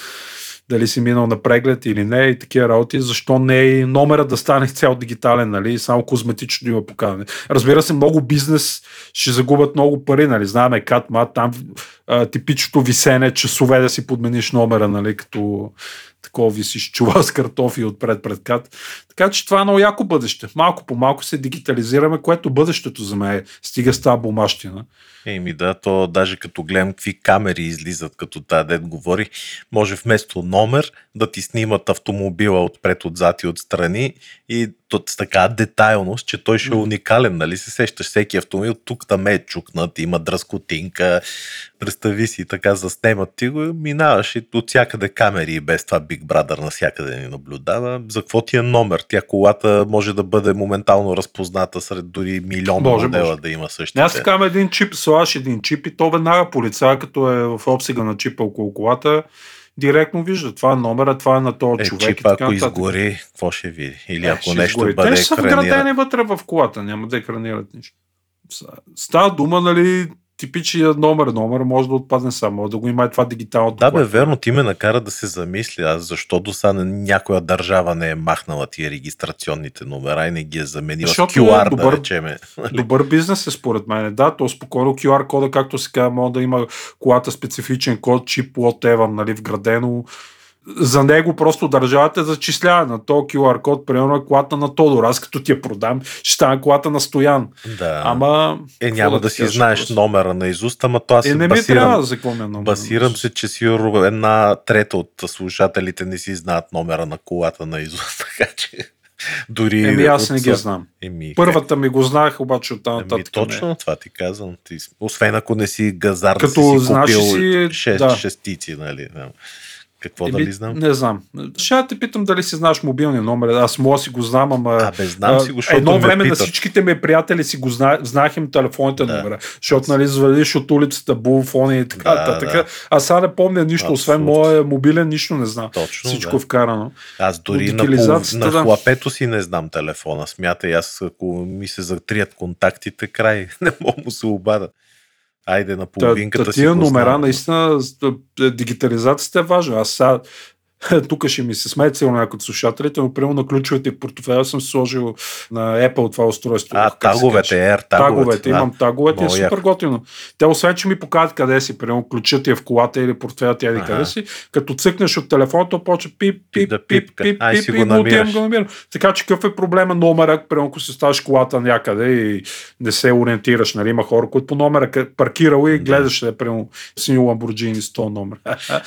дали си минал на преглед или не и такива работи, защо не и номера да стане цял дигитален, нали, само козметично има показане. Разбира се, много бизнес ще загубят много пари, нали, знаеме Катма, там а, типичното висене, часове да си подмениш номера, нали, като такова висиш чува с картофи отпред пред кат. Така че това е много яко бъдеще. Малко по малко се дигитализираме, което бъдещето за мен е. Стига с тази бумащина. Еми да, то даже като гледам какви камери излизат, като тази дед говори, може вместо номер да ти снимат автомобила отпред, отзад и отстрани и то с така детайлност, че той ще е уникален, нали се сещаш всеки автомобил, тук там е чукнат, има дръскотинка, представи си така заснемат ти го, минаваш и от всякъде камери и без това Big Brother навсякъде ни наблюдава. За какво ти е номер? Тя колата може да бъде моментално разпозната сред дори милион може, модела може. да има същите. Аз така един чип, слаш един чип и то веднага полицая, като е в обсега на чипа около колата, директно вижда. Това е номера, това е на този е, човек. Чипа, и така, ако изгори, какво ще види? Или е, ако нещо изгори. бъде Те ще са вградени вътре в колата, няма да екранират нищо. Става дума, нали, типичният номер, номер може да отпадне само, да го има и това дигитално. Да, бе, верно, ти ме накара да се замисля, аз защо до сега някоя държава не е махнала тия регистрационните номера и не ги е заменила Защото с QR, е добър, да речеме. Добър бизнес е според мен, да, то спокойно QR кода, както се казва, може да има колата специфичен код, чип, whatever, нали, вградено за него просто държавата зачислява на то QR код, примерно е колата на Тодор. Аз като ти я продам, ще стане колата на Стоян. Да. Ама... Е, няма да, да си знаеш просто. номера на изуст, ама това е, не ми басирам, трябва за какво ми е номер Басирам се, че сигурно една трета от слушателите не си знаят номера на колата на изуст, така че... Дори Еми аз не ги знам. Еми, Първата ми го знаех, обаче от нататък. Точно не. това ти казвам. Ти, освен ако не си газар, Като да си, си купил си, шест, да. шестици, нали? Какво Еби, дали знам? Не знам. Ще те питам дали си знаеш мобилния номер. Аз мога си го знам, ама... А, бе, знам си го, Едно време на всичките ми приятели си го зна... знаех им телефоните да. номера. Защото, нали, звалиш от улицата, булфони и така. Да, така. Да. Аз сега не помня нищо, Абсолютно. освен моя мобилен, нищо не знам. Точно, Всичко да. вкарано. Аз дори на, пол... на да. хлапето си не знам телефона. Смятай, аз ако ми се затрият контактите, край, не мога му се обада. Айде на половинката та, та, тия номера, наистина, дигитализацията е важна. Аз сега тук ще ми се смеят сигурно някои от слушателите, но примерно на ключовете в портфеля съм сложил на Apple това устройство. А, таговете, Air, таговете. таговете. Имам таговете е супер готино. Те освен, че ми показват къде си, примерно ключът е в колата или портфеля ти е къде си, като цъкнеш от телефона, то почва пип, пип, да пип, пип, пип, Ай, пип, пип, го намираш. го намирам. Така че какъв е проблема номера, примерно ако си ставаш колата някъде и не се ориентираш, нали? Има хора, които по номера паркирал и гледаш, да. примерно, синьо Lamborghini 100 номер.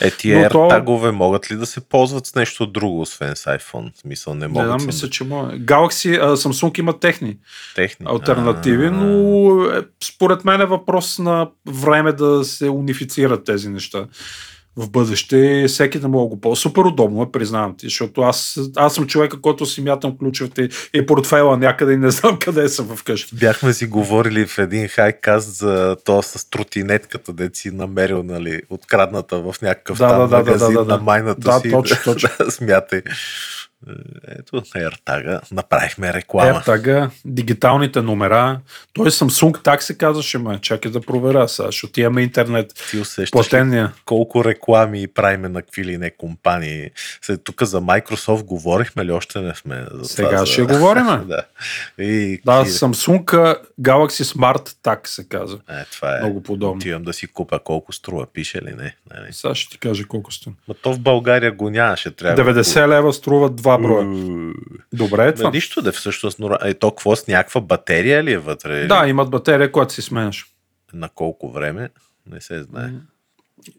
Е, тия то... тагове могат ли да се ползват с нещо друго, освен с iPhone? В смисъл не могат. Не, да, мисля, че може. Galaxy, а, Samsung има техни, техни. альтернативи, А-а-а. но е, според мен е въпрос на време да се унифицират тези неща в бъдеще всеки да мога го ползва. Супер удобно е, признавам ти, защото аз, аз съм човека, който си мятам ключовете и портфела някъде и не знам къде съм вкъщи. Бяхме си говорили в един хайкаст за то с тротинетката, де си намерил, нали, открадната в някакъв да, там да, магазин да, да, да, на майната да, си. Точно, точно. смятай. Ето, AirTag, направихме реклама. AirTag, дигиталните номера. Той Samsung так се казваше, ме. Чакай да проверя сега, защото имаме интернет. Ти усещаш ли колко реклами правиме на какви ли не компании. След тук за Microsoft говорихме ли? Още не сме. За сега това, ще за... говорим. да. И... да, Samsung Galaxy Smart Так се казва. Е, това е. Много подобно. Отивам да си купя колко струва, пише ли не? не, не. Сега ще ти кажа колко струва. Ма то в България го нямаше. Трябва 90 лева струва два броя. Добре е това. Нищо да всъщност. Е то какво с някаква батерия ли е вътре? Да, имат батерия, която си сменяш. На колко време? Не се знае.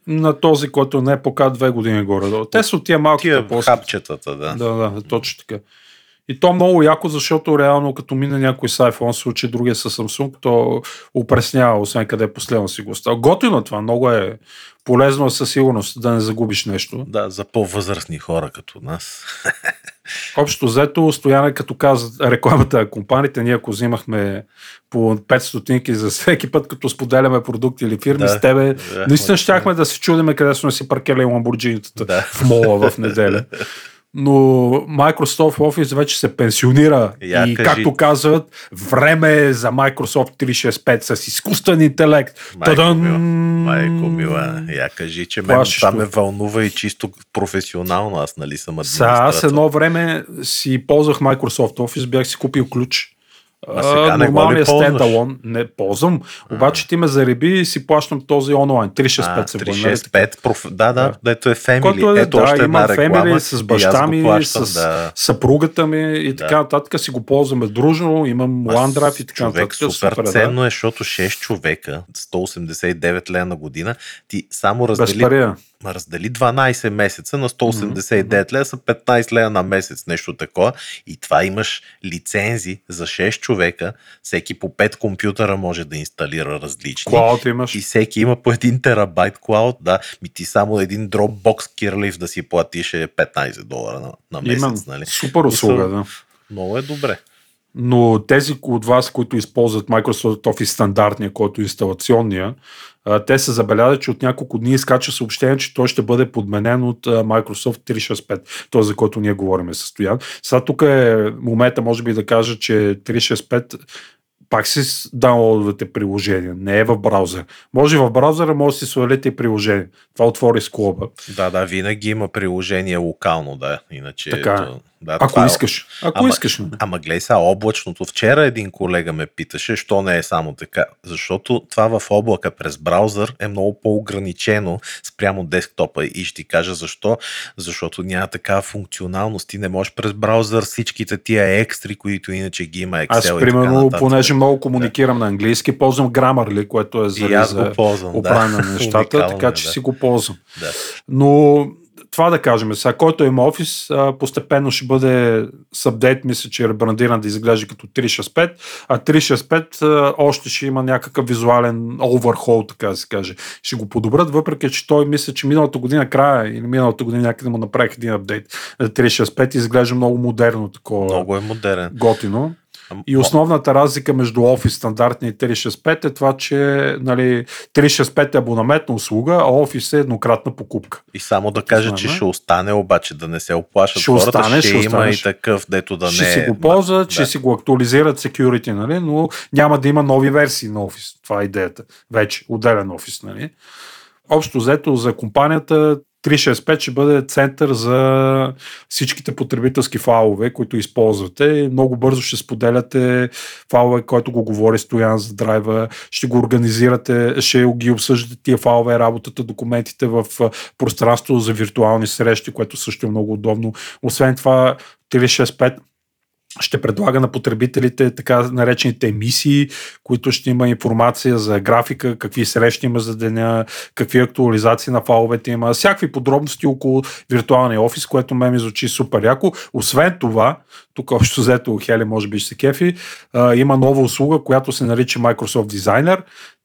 На този, който не е пока две години горе. Те са от тия малки. Тия хапчетата, да. Да, да, точно така. И то много яко, защото реално като мине някой с iPhone, случи другия с Samsung, то упреснява, освен къде последно си го става. Готино е това, много е полезно е със сигурност да не загубиш нещо. Да, за по-възрастни хора като нас. Общо взето, Стояне, като каза рекламата на компаниите, ние ако взимахме по 5 стотинки за всеки път, като споделяме продукти или фирми Да. с тебе, Да, наистина щяхме да се чудиме къде сме си паркели ламбурджинитата Да. в мола в неделя. Но Microsoft Office вече се пенсионира Я и кажи. както казват, време е за Microsoft 365 с изкуствен интелект. Майко Тадан! мила, майко мила, я кажи, че мен това ме вълнува и чисто професионално, аз нали съм Сега аз администратор. едно време си ползвах Microsoft Office, бях си купил ключ. А сега ползваш? стендалон не ползвам, обаче ти ме зареби и си плащам този онлайн. 365 А, се бъде. нали така? 365, проф... да, да, Да. дето е Family. Който е, Ето да, още имам една фемили с баща ми, плащам, с да. съпругата ми и така Да. нататък си го ползваме дружно, имам Ма, OneDrive и така човек, нататък. супер да. ценно е, защото 6 човека, 189 лея на година, ти само раздели, раздели 12 месеца на 189 лея са 15 лея на месец, нещо такова. И това имаш лицензи за 6 човека, всеки по 5 компютъра може да инсталира различни. Клауд имаш. И всеки има по 1 терабайт клауд, да. Ми ти само един Dropbox кирлив да си платиш е 15 долара на, на месец, Имам. нали? Супер услуга, да. Много е добре. Но тези от вас, които използват Microsoft Office стандартния, който е инсталационния, те са забелязали, че от няколко дни изкача съобщение, че той ще бъде подменен от Microsoft 365, този за който ние говорим състоян. Сега тук е момента, може би да кажа, че 365 пак си с- даунлоудвате приложение, не е в браузър. Може в браузъра, може да си свалите приложение. Това отвори склоба. Да, да, винаги има приложение локално, да. Иначе. Така е. то- да, Ако това е- искаш. Ако Ама- искаш. нали? Ама гледай сега, облачното. Вчера един колега ме питаше, що не е само така. Защото това в облака през браузър е много по-ограничено спрямо десктопа. И ще ти кажа защо. Защото няма такава функционалност. Ти не можеш през браузър всичките тия екстри, които иначе ги има Excel Аз, примерно, понеже много комуникирам на английски, ползвам Grammarly, което е за, И аз за го ползвам, оправяне да. на нещата, така че да. си го ползвам. Да. Но това да кажем, сега, който има офис, постепенно ще бъде с апдейт, мисля, че е ребрандиран да изглежда като 365, а 365 а, още ще има някакъв визуален overhaul, така да се каже. Ще го подобрят, въпреки че той мисля, че миналата година края или миналата година някъде му направих един апдейт на 365 и изглежда много модерно такова. Много е модерен. Готино. И основната разлика между Office стандартния и 365 е това, че нали, 365 е абонаментна услуга, а Office е еднократна покупка. И само да кажа, че ще остане, обаче да не се оплашат Ще хората, остане, ще, ще има и такъв, дето да ще не си е... го ползват, да. ще си го актуализират security, нали? но няма да има нови версии на Office. Това е идеята. Вече, отделен Office. Нали? Общо взето за компанията 365 ще бъде център за всичките потребителски файлове, които използвате. Много бързо ще споделяте файлове, който го говори Стоян за драйва, ще го организирате, ще ги обсъждате тия файлове, работата, документите в пространство за виртуални срещи, което също е много удобно. Освен това, 365 ще предлага на потребителите така наречените емисии, които ще има информация за графика, какви срещи има за деня, какви актуализации на файловете има, всякакви подробности около виртуалния офис, което ме ми звучи супер яко. Освен това, тук общо взето Хели може би ще се кефи, има нова услуга, която се нарича Microsoft Designer.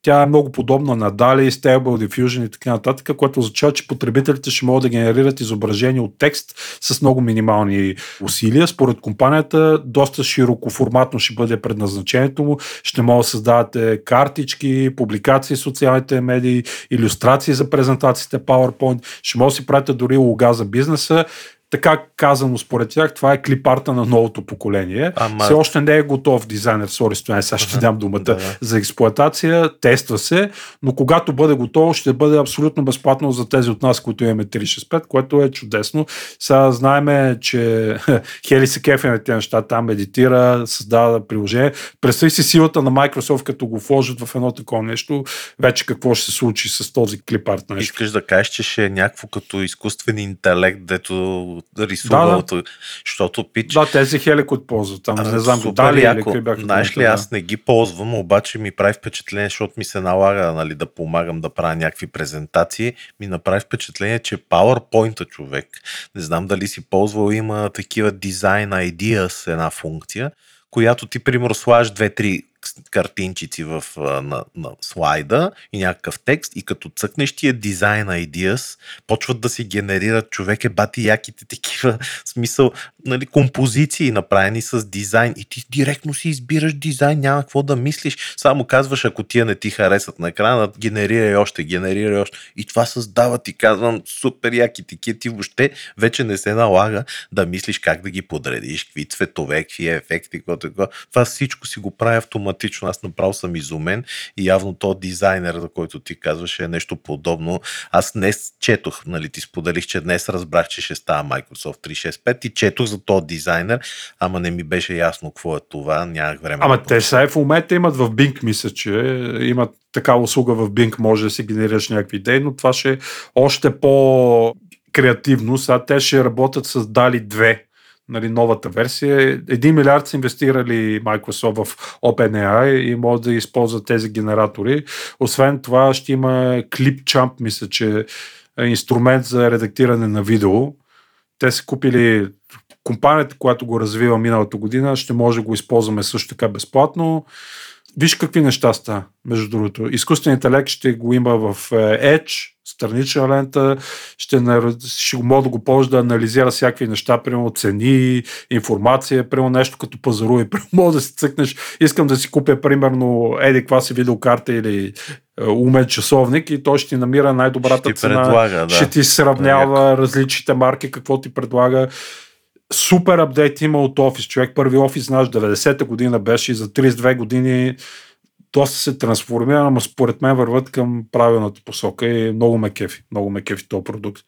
Тя е много подобна на DALI, Stable Diffusion и така нататък, което означава, че потребителите ще могат да генерират изображения от текст с много минимални усилия. Според компанията, доста широко форматно ще бъде предназначението му. Ще могат да създавате картички, публикации в социалните медии, иллюстрации за презентациите PowerPoint. Ще могат да си правите дори лога за бизнеса. Така казано според тях, това е клипарта на новото поколение. Ама- Все още не е готов дизайнер, сори, стояне, сега ще дам думата да, да. за експлоатация, тества се, но когато бъде готово, ще бъде абсолютно безплатно за тези от нас, които имаме 365, което е чудесно. Сега знаеме, че Хели се кефе на тези неща, там медитира, създава приложение. Представи си силата на Microsoft, като го вложат в едно такова нещо, вече какво ще се случи с този клипарт нещо. Искаш да кажеш, че ще е някакво като изкуствен интелект, дето го рисувал, Да, защото пич... Да, тези хеликот ползват. Там А, не знам, супер дали яко. бяха. Знаеш ли, да. аз не ги ползвам, обаче ми прави впечатление, защото ми се налага нали, да помагам да правя някакви презентации. Ми направи впечатление, че PowerPoint човек, не знам дали си ползвал, има такива дизайн ideas, една функция, която ти, примерно, слагаш две-три картинчици в, на, на слайда и някакъв текст и като цъкнеш тия дизайн ideas, почват да се генерират човек е бати яките такива смисъл, нали, композиции направени с дизайн и ти директно си избираш дизайн, няма какво да мислиш. Само казваш, ако тия не ти харесат на екрана, генерирай още, генерирай още. И това създава, ти казвам, супер яки такива. Ти въобще вече не се налага да мислиш как да ги подредиш, какви цветове, какви ефекти, какво такова. Това всичко си го прави автоматично. Аз направо съм изумен и явно то дизайнер, за който ти казваш, е нещо подобно. Аз днес четох, нали, ти споделих, че днес разбрах, че ще става Microsoft 365 и четох за този дизайнер, ама не ми беше ясно какво е това, нямах време. Ама да те сега в момента имат в Bing, мисля, че имат такава услуга в Bing, може да си генерираш някакви идеи, но това ще е още по-креативно. Сега те ще работят с DALI 2, нали, новата версия. Един милиард са инвестирали Microsoft в OpenAI и могат да използват тези генератори. Освен това ще има ClipChamp, мисля, че е инструмент за редактиране на видео. Те са купили компанията, която го развива миналата година, ще може да го използваме също така безплатно. Виж какви неща ста, между другото. Изкуственият интелект ще го има в е, Edge, странична лента, ще, ще може да го ползва да анализира всякакви неща, примерно цени, информация, примерно нещо като пазаруи, примерно може да си цъкнеш, искам да си купя примерно еди каква си видеокарта или е, умен часовник и той ще ти намира най-добрата Ще цена, предлага, да. ще ти сравнява различните марки, какво ти предлага. Супер апдейт има от офис. Човек първи офис, знаеш, 90-та година беше и за 32 години доста се трансформира, но според мен върват към правилната посока и много ме кефи. Много ме кефи този продукт.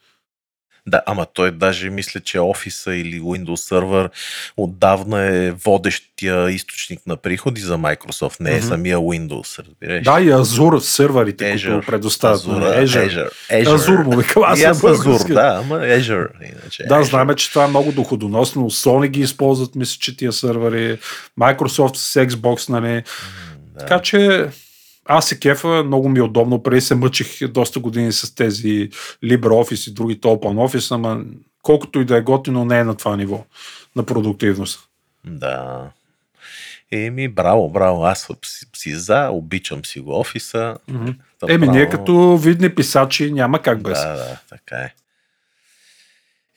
Да, ама той даже мисля, че офиса или Windows Server отдавна е водещия източник на приходи за Microsoft, не е Мгм. самия Windows, разбираш? Да, и Azure серверите, Azure, които предоставят. Azure, нали, Azure. Azure, Azure. Azure му викам, аз съм Azure, български. да, ама Azure. Иначе, Да, Azure. знаем, че това е много доходоносно. Sony ги използват, мисля, че тия сървъри. Microsoft с Xbox, нали. Да. Така че аз се кефа, много ми е удобно. Преди се мъчих доста години с тези LibreOffice и другите OpenOffice, ама колкото и да е готино, не е на това ниво на продуктивност. Да. Еми, браво, браво. Аз си, за, обичам си го офиса. Та Еми, браво. ние като видни писачи няма как без. Да, да, така е.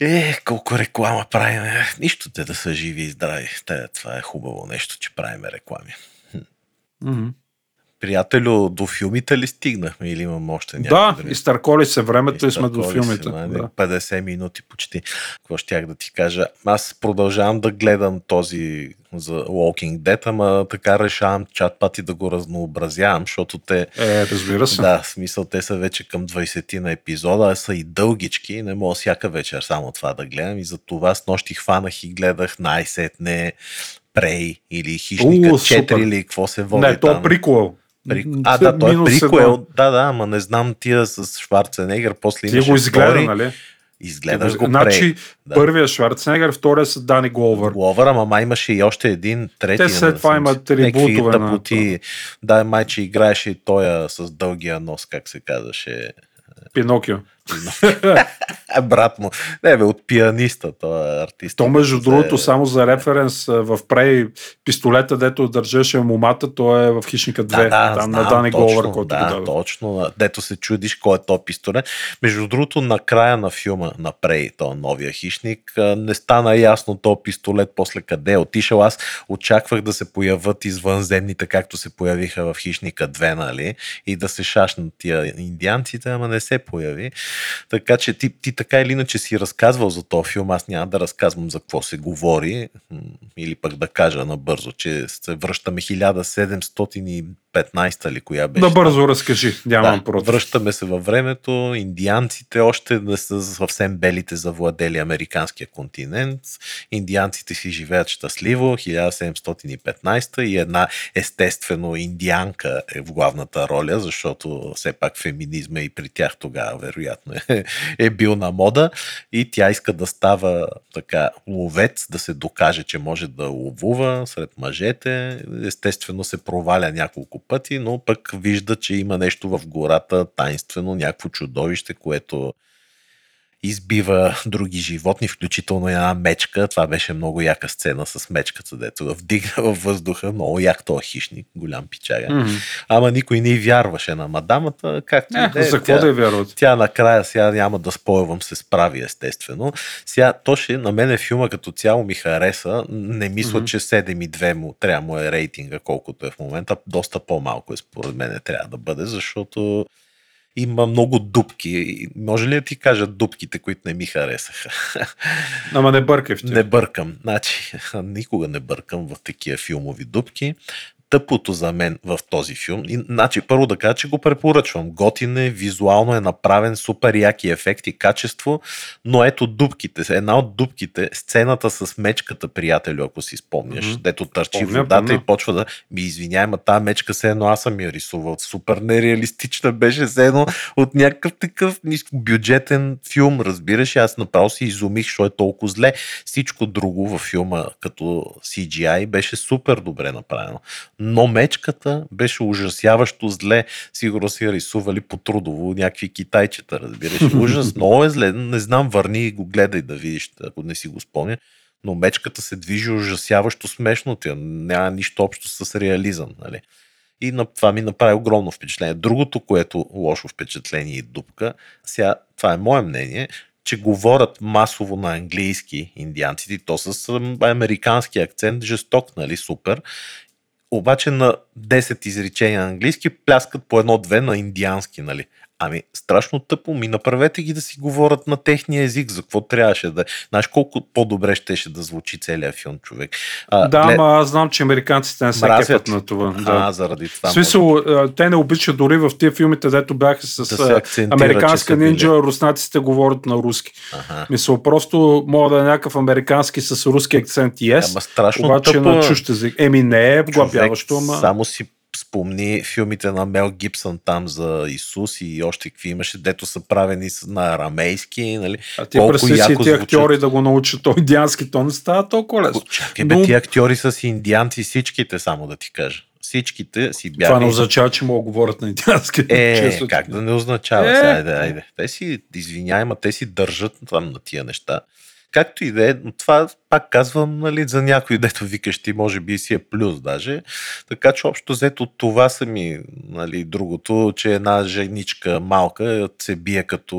Е, колко реклама правим. Нищо те да са живи и здрави. Те, това е хубаво нещо, че правим реклами. Мгм. Приятелю, до филмите ли стигнахме или имам още Да, някакви? изтърколи се времето и сме до филмите. май, Да. 50 минути почти. Какво щях да ти кажа? Аз продължавам да гледам този за Walking Dead, ама така решавам чат пати да го разнообразявам, защото те Е, разбира се. да, в смисъл те са вече към 20 на епизода, а са и дългички и не мога всяка вечер само това да гледам и за това с нощи хванах и гледах най-сетне Прей или Хищника Уу, 4 супер. или какво се води Не, то там. е приквел. При... А, да, той е приквел. едно. Да, да, ама не знам тия с Шварценегър. После Ти го изгледа, втори. нали? Изгледах Ти го Значи, Да. първия Шварценегър, втория с Дани Голвър. Гловър, ама май имаше и още един, трети. Те след не това имат ребутове на тъпоти. Да, май, че играеше и тоя с дългия нос, как се казваше. Пинокио. Е, брат му. Не, бе, от пианиста, той е артист. То, между другото, само за референс, в Прей пистолета, дето държеше момата, той е в Хищника 2. Да, да, там знам, на Дани Голвър, който да, го даде. точно. Дето се чудиш кой е то пистолет. Между другото, на края на филма на Прей, то новия хищник, не стана ясно то пистолет после къде е отишъл. Аз очаквах да се появят извънземните, както се появиха в Хищника 2, нали? И да се шашнат тия индианците, ама не се появи. Така че ти, ти така или иначе си разказвал за този филм, аз няма да разказвам за какво се говори, или пък да кажа набързо, че се връщаме 1715 ли коя беше. Да бързо разкажи, нямам Да, против. връщаме се във времето. Индианците още не са съвсем белите завладели американския континент. Индианците си живеят щастливо. 1715 и една естествено индианка е в главната роля, защото все пак феминизма и при тях тогава вероятно е, бил на мода и тя иска да става така ловец, да се докаже, че може да ловува сред мъжете. Естествено се проваля няколко пъти, но пък вижда, че има нещо в гората, тайнствено, някакво чудовище, което избива други животни, включително една мечка. Това беше много яка сцена с мечката, дето вдигна във въздуха. Много як този хищник, голям пичага. Mm-hmm. Ама никой не вярваше на мадамата. Както и да е, за какво да вярват? Тя накрая, сега няма да спойвам, се справи естествено. Сега, то ще, на мен филма като цяло ми хареса. Не мисля, mm-hmm. че 7,2 му трябва му е рейтинга, колкото е в момента. Доста по-малко е според мен трябва да бъде, защото има много дупки. Може ли да ти кажа дупките, които не ми харесаха? Ама не бъркай в тях. Не бъркам. Значи, никога не бъркам в такива филмови дупки тъпото за мен в този филм. И, значи, първо да кажа, че го препоръчвам. Готин е, визуално е направен, супер яки ефекти, качество, но ето дубките. Една от дубките, сцената с мечката, приятелю, ако си спомняш, mm-hmm. дето търчи помня, водата помня. и почва да ми извиняй, ма тази мечка се едно аз съм я рисувал. Супер нереалистична беше се едно от някакъв такъв бюджетен филм, разбираш. Аз направо си изумих, що е толкова зле. Всичко друго във филма като CGI беше супер добре направено но мечката беше ужасяващо зле. Сигурно си рисували по трудово някакви китайчета, разбираш. Ужас, много е зле. Не знам, върни и го гледай да видиш, ако не си го спомня. Но мечката се движи ужасяващо смешно. Тя няма нищо общо с реализъм. Нали? И на това ми направи огромно впечатление. Другото, което лошо впечатление и дупка, сега това е мое мнение, че говорят масово на английски индианците, то с американски акцент, жесток, нали, супер обаче на 10 изречения на английски пляскат по едно-две на индиански, нали? Ами, страшно тъпо ми, направете ги да си говорят на техния език. За какво трябваше да... Знаеш колко по-добре щеше да звучи целият филм, човек. А, да, глед... ама аз знам, че американците не се кефят на това. Да. А, заради това. В смисъл, може... те не обичат дори в тия филмите, дето бяха с да американска нинджа, руснаците говорят на руски. Ага. Мисъл, просто мога да е някакъв американски с руски акцент, yes, ама страшно обаче тъпо... на чущ език. Еми не е глапяващо, ама... Само си спомни филмите на Мел Гибсън там за Исус и още какви имаше, дето са правени на арамейски. Нали? А ти представи си ти актьори да го научат то индиански, то не става толкова лесно. Чакай, бе, Но... ти актьори са си индианци всичките, само да ти кажа всичките си бяха. Това не означава, че могат да говорят на индиански. Е, как да не означава? Е, айде, айде. Те си, извиняй, ма те си държат там на тия неща. Както и да е, това пак казвам, нали, за някой, дето викаш ти, може би си е плюс даже. Така че общо взето това са ми, нали, другото, че една женичка малка се бие като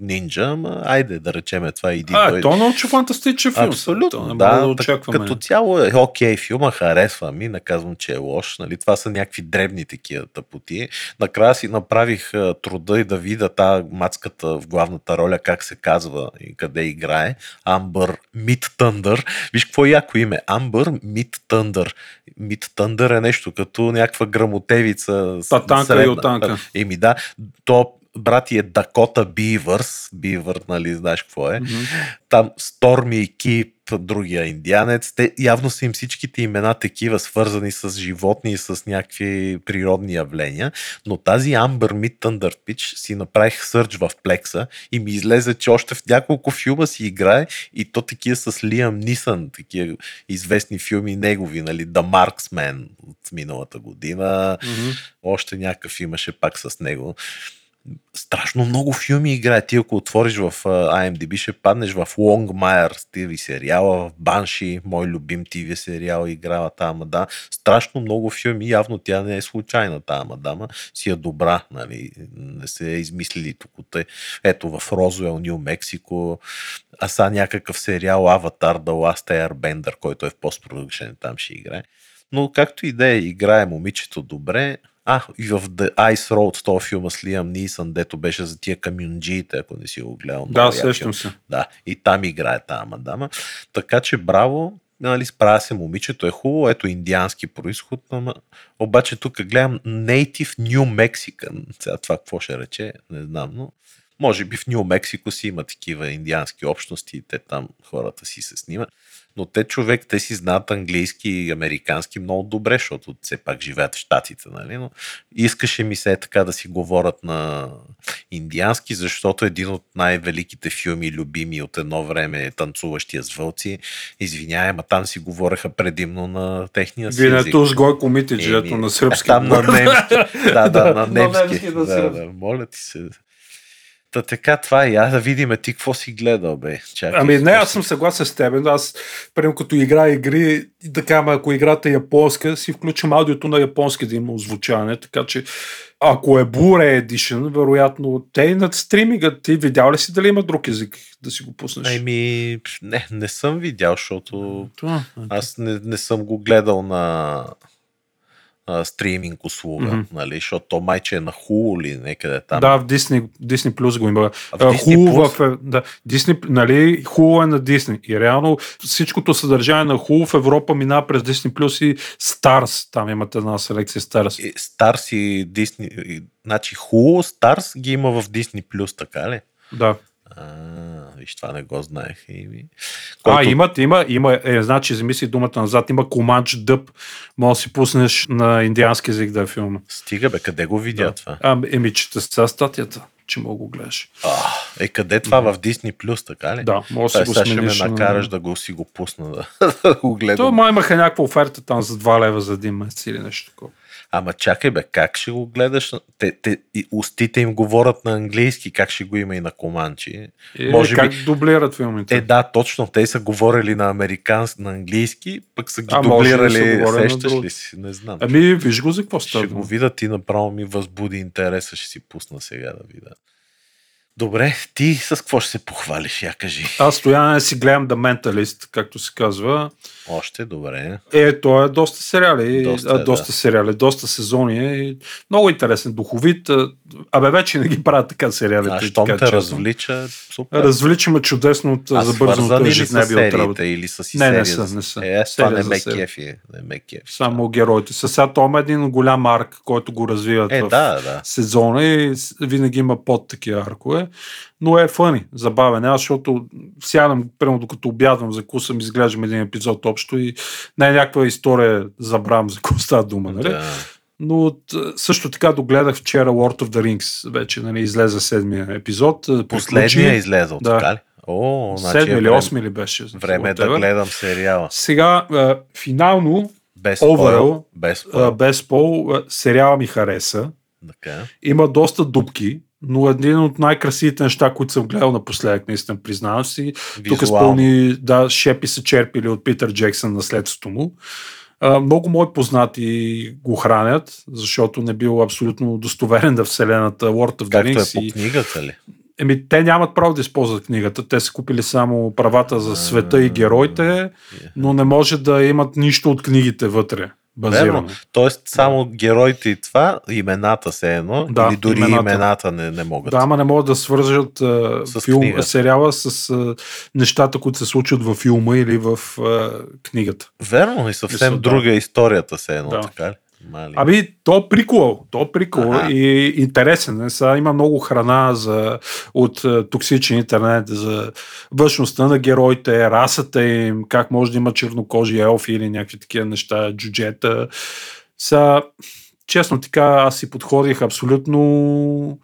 нинджа, ама айде да речеме това иди. А, той... то научи фантастичен филм. Абсолютно, да. да очакваме. Като цяло е окей филма, харесва ми, не казвам, че е лош. Нали, това са някакви дребни такива тъпоти. Накрая си направих труда и да видя та мацката в главната роля, как се казва и къде играе. Амбър Мит Тъндър Виж какво е яко име. Амбър Мит Тъндър. Мит Тъндър е нещо като някаква грамотевица. Татанка и отанка. Еми да, то брати е Дакота Бивърс, Бивър, нали, знаеш какво е. Mm-hmm. Там Сторми Кип, другия индианец. Те, явно са им всичките имена такива, свързани с животни и с някакви природни явления. Но тази Амбър Мит Thunder Pitch си направих сърч в Плекса и ми излезе, че още в няколко филма си играе и то такива с Лиам Нисън, такива известни филми негови, нали, The Marksman от миналата година. Mm-hmm. Още някакъв имаше пак с него страшно много филми играе. Ти ако отвориш в IMDb, ще паднеш в Longmire, TV сериала, в Банши, мой любим TV сериал, играва тази мадама. Страшно много филми, явно тя не е случайна тази мадама, си е добра, нали? не се е измислили тук. Ето в Розуел, Нью Мексико, а са някакъв сериал Аватар, The Last Airbender, който е в постпродукшен, там ще играе. Но както и да е, играе момичето добре, а, и в The Ice Road, този филма с Лиам Нисън, дето беше за тия камюнджиите, ако не си го гледал. Да, сещам се. Да, и там играе тази мадама. Така че браво, нали, справя се момичето, е хубаво, ето индиански происход, ама обаче тук гледам Native New Mexican. Сега това какво ще рече, не знам, но Може би в Нью Мексико си има такива индиански общности и те там хората си се снимат. Но те човек, те си знаят английски и американски много добре, защото все пак живеят в Штатите, нали? Но искаше ми се е така да си говорят на индиански, защото един от най-великите филми, любими от едно време е Танцуващия с вълци. Извинявай, ама там си говореха предимно на техния си език. Винето с гой комитич, ето на сръбски. Там на немски. Да, да, на немски. да, да, моля ти се. Та така, това е. Я да видим ти какво си гледал, бе. Чакай, Ами не, аз съм съгласен с теб. Аз, примерно, като играя игри, така, ама ако играта е японска, си включвам аудиото на японски да има озвучаване, така че ако е Blu-ray Edition, вероятно те и над стриминга, ти видял ли си дали има друг език да си го пуснеш? Ами, не, не съм видял, защото Това. аз не, не съм го гледал на а, стриминг услуга, Мгм. нали, защото то майче е на Hulu или някъде там. Да, в Disney, Disney Plus го има. А в Disney Hulu Plus? в, да, Disney, нали, Hulu е на Disney. И реално всичкото съдържание на Hulu в Европа минава през Disney Plus и Stars. Там имат една селекция Stars. И Stars и Disney, и- значи Hulu, Stars ги има в Disney+, Plus, така ли? Да. А, виж, това не го знаех. И, ми- А, имат, има, има, е, значи, замисли думата назад, има Команч Дъб, може да си пуснеш на индиански език да е филма. Стига бе, къде го видя Да. това? А, еми, чета сега статията, че мога го гледаш. А, е, къде това в Disney Plus, така ли? Да, може да си го ще ме смениш. на- накараш да го си го пусна да, да го гледам. То май имаха някаква оферта там за 2 лева за един месец или нещо такова. Ама чакай бе, как ще го гледаш? Те, те, и устите им говорят на английски, как ще го има и на команчи? Е, Може как би- дублират филмите? Е, да, точно. Те са говорили на американски, на английски, пък са ги А, може да дублирали. говорили на Сещаш ли си? Не знам. Ами, виж го за какво става. ще го видя ти направо ми възбуди интереса, ще си пусна сега да видя. Добре, ти с какво ще се похвалиш, я кажи. Аз стояне си гледам The Mentalist, както се казва. Още добре. Е, то е доста сериали. Доста Доста, е, а, доста да. сериали, доста сезони. е. Много интересен, духовит. Абе, вече не ги правят така сериали. А щом те честно. развлича, супер. Развличаме чудесно от а забързаното ежедневие от работа. или са си Не, не са, не са. Е, аз това не ме кефи. Не ме кефи. Само героите. Са сега това има един голям арк, който го развиват Е, в да, да. сезона и винаги има под такива аркове. Но е фъни, забавен. Аз, защото сядам, прямо докато обядвам, закусам, изглеждам един епизод общо и не е някаква история забравям за какво става дума. Нали? да. Но също така догледах вчера Lord of the Rings. Вече нали, излезе седмия епизод. Последния е излезъл, Да. така ли? О, значи Седми е или време, осми ли беше? време е да гледам сериала. Сега, финално, Без Overall, спойл. Без а, спойл. без пол, сериала ми хареса. Така. Има доста дупки, но един от най-красивите неща, които съм гледал напоследък, наистина признавам си. Тук с Визуално. пълни да, шепи са черпили от Питър Джексън наследството му. А, много мои познати го хранят, защото не бил абсолютно достоверен да вселената World of the Както е Rings. по книгата ли? еми, те нямат право да използват книгата. Те са купили само правата за света и героите, но не може да имат нищо от книгите вътре. Базирано. Верно. Тоест само героите и това, имената се едно, Да, или дори имената. имената, не, не могат. Да, ама не могат да свържат а, С филм, книгата. сериала с а, нещата, които се случват във филма или в а, книгата. Верно, и съвсем Мисля, да. друга е историята се едно, Да. така ли? Мали. Ами, то е прикол. То е прикол Аха. и интересен. е. Сега има много храна за, от а, токсичен интернет за външността на героите, расата им, как може да има чернокожи елфи или някакви такива неща, джуджета. Сега, честно така, аз си подходих абсолютно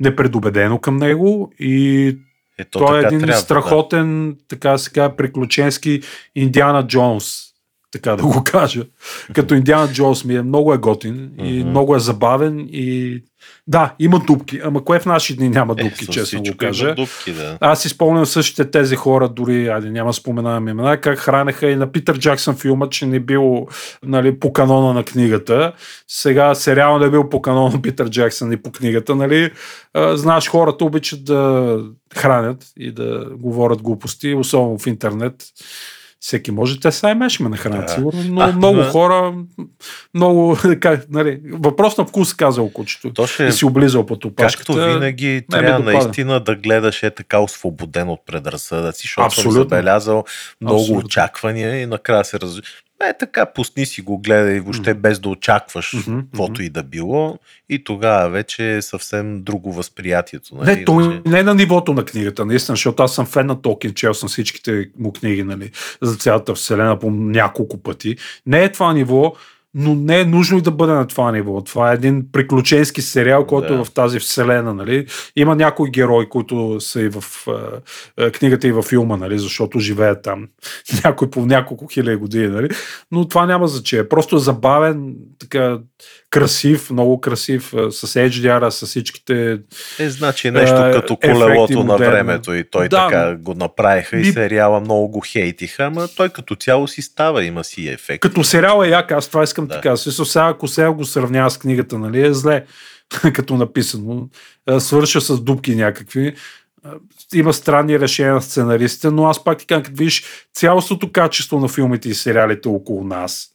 непредубедено към него и Ето той е един трябва, страхотен, така сега, приключенски Индиана Джонс, така да го кажа. Като Индиана Джонс ми е много е готин и Мгм. много е забавен и да, има дупки, ама кое в наши дни няма Да. Е, честно го кажа. Дупки, да. Аз си спомням същите тези хора, дори, айде няма да споменавам имена, как хранеха и на Питър Джаксън филма, че не бил нали, по канона на книгата. Сега сериал не бил по канона на Питър Джаксън и по книгата. Нали? А, знаеш, хората обичат да хранят и да говорят глупости, особено в интернет. Всеки може, те са и меш ме нахранят, Да. сигурно, но А, много да. хора, много, как, нали, въпрос на вкус, казал кучето. То ще, И си облизал по опашката. както винаги, трябва допада. наистина да гледаш е така освободен от предразсъдъци, защото Абсолютно. съм забелязал много Абсолютно. очаквания и накрая се раз... Е, така, пусни си го, гледай въобще без да очакваш каквото и да било. И тогава вече е съвсем друго възприятието. Нали? Не, то Вече- не е на нивото на книгата, наистина, защото аз съм фен на Толкин, чел съм всичките му книги, нали, за цялата вселена по няколко пъти. Не е това ниво, но не е нужно и да бъде на това ниво. Това е един приключенски сериал, който Да. е в тази вселена, нали. Има някои герои, които са и в а, а, книгата и във филма, нали, защото живеят там някой по няколко хиляди години, нали. Но това няма значение. Просто е забавен, така красив, много красив, с HDR, с всичките Е, значи нещо Е, като колелото на времето и той Да. така го направиха и Би- сериала много го хейтиха, ама той като цяло си става, има си ефект. Като сериал е як, аз това искам Да. да. така. Смисъл, сега, ако сега го сравнява с книгата, нали, е зле, като написано. А, Свърша с дубки някакви. А, Има странни решения на сценаристите, но аз пак ти като видиш цялостното качество на филмите и сериалите около нас,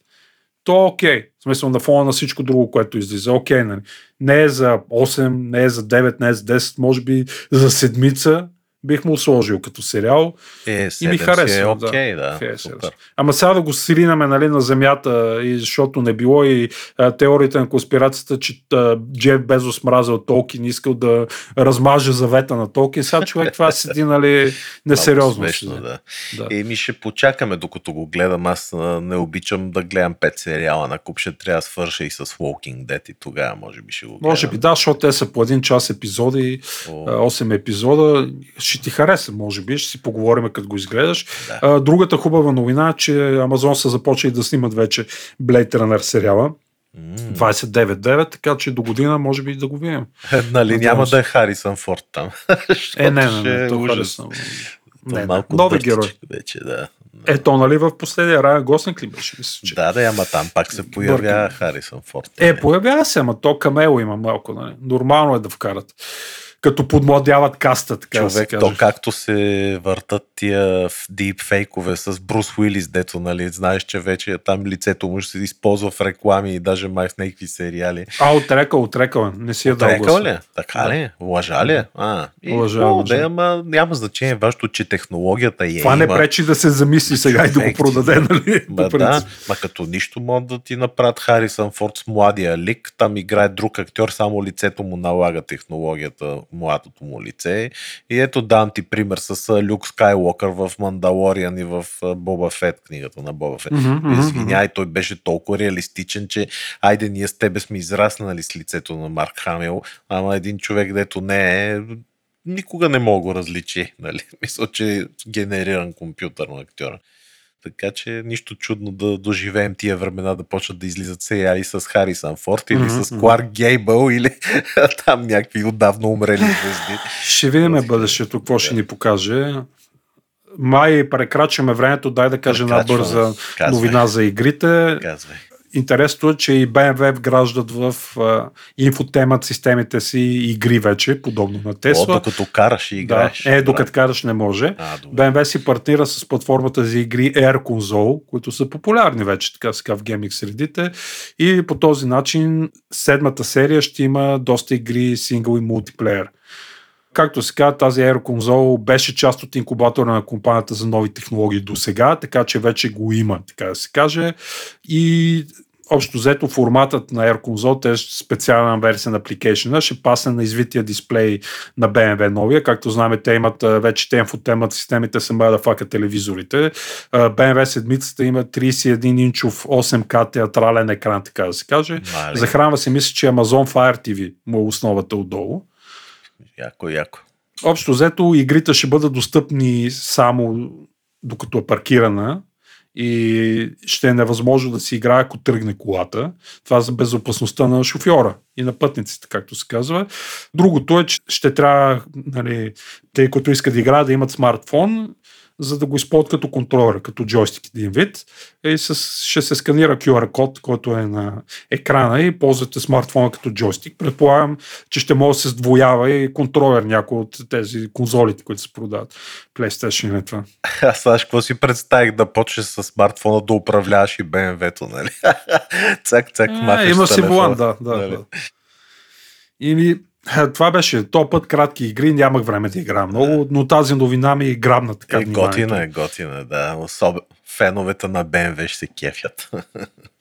то е окей. В смисъл на фона на всичко друго, което излиза. Окей, нали? Не е за 8, не е за 9, не е за 10, може би за седмица бих му сложил като сериал. Е, И ми си харесва. е окей, да. Супер. Ама сега да го сринаме нали, на земята, и защото не било и а, теорията на конспирацията, че а, Джеф Безос мразил Толкин, искал да размаже завета на Толкин. Сега човек това седи, нали, несериозно. Смешно, да. да. Еми ще почакаме докато го гледам. Аз не обичам да гледам пет сериала на куп. Ще трябва да свърша и с Walking Dead и тогава може би ще го гледам. Може би да, защото те са по един час епизоди, О, а, 8 епизода. Ще ти хареса, може би, ще си поговорим като го изгледаш. Да. А, другата хубава новина е, че Амазон са започнали да снимат вече Blade Runner сериала. м. 29.9, така че до година може би да го видим. Нали няма да е Харисън Форд там. Е, не, не, не, е то харесвам. То Не, малко нови герои. Вече, да. Ето, нали в последния Райан Гослинг ли беше? Мисля, че. Да, да, ама там пак се появява. Харисън Форд. Е, нали? появява се, ама то камело има малко. Нали? Нормално е да вкарат. Като подмладяват каста, така да се Човек, каже. то както се въртат тия дипфейкове с Брус Уилис, дето, нали, знаеш, че вече там лицето му ще се използва в реклами и даже май в някакви сериали. А, отрекал, отрекал. е. Не си е дал Трекал гласа. ли? Така ли? Лъжа ли? А, и, Лъжа, но, лъжа. Да, ама няма значение. Важно, че технологията е Това не има. пречи да се замисли сега и да го продаде, нали? Ма По да, ма като нищо могат да ти направят Харисън Форд с младия лик, там играе друг актьор, само лицето му налага технологията, младото му лице. И ето дам ти пример с Люк Скайлокър в Мандалориан и в Боба Фет, книгата на Боба Фет. Мгм, Извиняй, той беше толкова реалистичен, че айде ние с тебе сме израснали с лицето на Марк Хамил, ама един човек, дето не е, никога не мога го различи. Нали? Мисля, че е генериран компютърно актьора. Така че нищо чудно да доживеем тия времена да почнат да излизат сериали с Харисън Форд или Мгм, с. Кларк Гейбъл или там някакви отдавна умрели звезди. Ще видим бъдещето, какво ще да. ни покаже. Май прекрачваме времето, дай да кажа една бърза Казвай. новина за игрите. Казвай. Интересно е, че и BMW вграждат в а, инфотемат системите си игри вече, подобно на О, Тесла. докато караш и да, играеш. е, докато караш не може. А, добре. BMW си партнира с платформата за игри Air Console, които са популярни вече, така сега в гейминг средите. И по този начин седмата серия ще има доста игри сингъл и мултиплеер. Както се казва, тази Air Console беше част от инкубатора на компанията за нови технологии до сега, така че вече го има, така да се каже. И общо взето форматът на Air Console, е специална версия на application, ще пасне на извития дисплей на BMW новия. Както знаем, те имат вече те инфотемат системите са да фака телевизорите. BMW седмицата има 31 инчов 8K театрален екран, така да се каже. Мале. Захранва се, мисля, че Amazon Fire TV му е основата отдолу. Яко, яко. Общо взето, игрите ще бъдат достъпни само докато е паркирана и ще е невъзможно да си играе, ако тръгне колата. Това за безопасността на шофьора и на пътниците, както се казва. Другото е, че ще трябва, нали, те, които искат да играят, да имат смартфон, за да го използват като контролер, като джойстик един вид. И с, ще се сканира QR код, който е на екрана и ползвате смартфона като джойстик. Предполагам, че ще може да се сдвоява и контролер някой от тези конзолите, които се продават. PlayStation и това. Аз знаеш какво си представих да почнеш с смартфона да управляваш и БМВ-то, нали? цак, цак, А, махаш има си телефона. волан, да. да, Нали? да. И ми, Е, Това беше то път кратки игри, нямах време да играя много, но тази новина ми е грабна така Е, вниманието. готина е, готина, да. Особено феновете на BMW ще се кефят.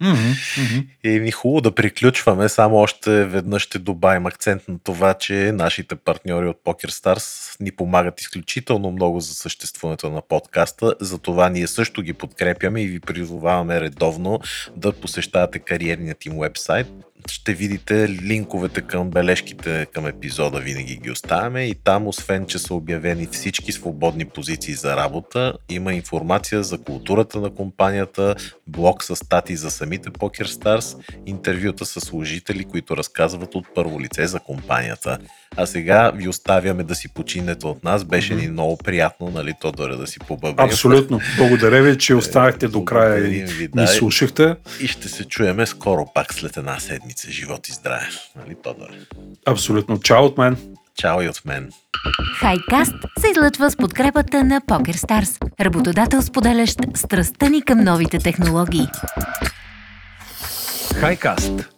Мгм, мгм. И ми хубаво да приключваме, само още веднъж ще добавим акцент на това, че нашите партньори от PokerStars ни помагат изключително много за съществуването на подкаста, затова ние също ги подкрепяме и ви призоваваме редовно да посещавате кариерният им вебсайт. Ще видите линковете към бележките към епизода, винаги ги оставяме и там, освен че са обявени всички свободни позиции за работа, има информация за културата на компанията, блог с стати за самите PokerStars, интервюта с служители, които разказват от първо лице за компанията. А сега ви оставяме да си починете от нас. Беше ни много приятно, нали, Тодора, да си побъбрим. Абсолютно. Благодаря ви, че останахте до края и ви, да. ни слушахте. И ще се чуеме скоро пак след една седмица. Живот и здраве. Нали, Тодора? Абсолютно. Чао от мен. Чао и от мен. Хайкаст се излъчва с подкрепата на PokerStars, работодател споделящ страстта ни към новите технологии. Хайкаст.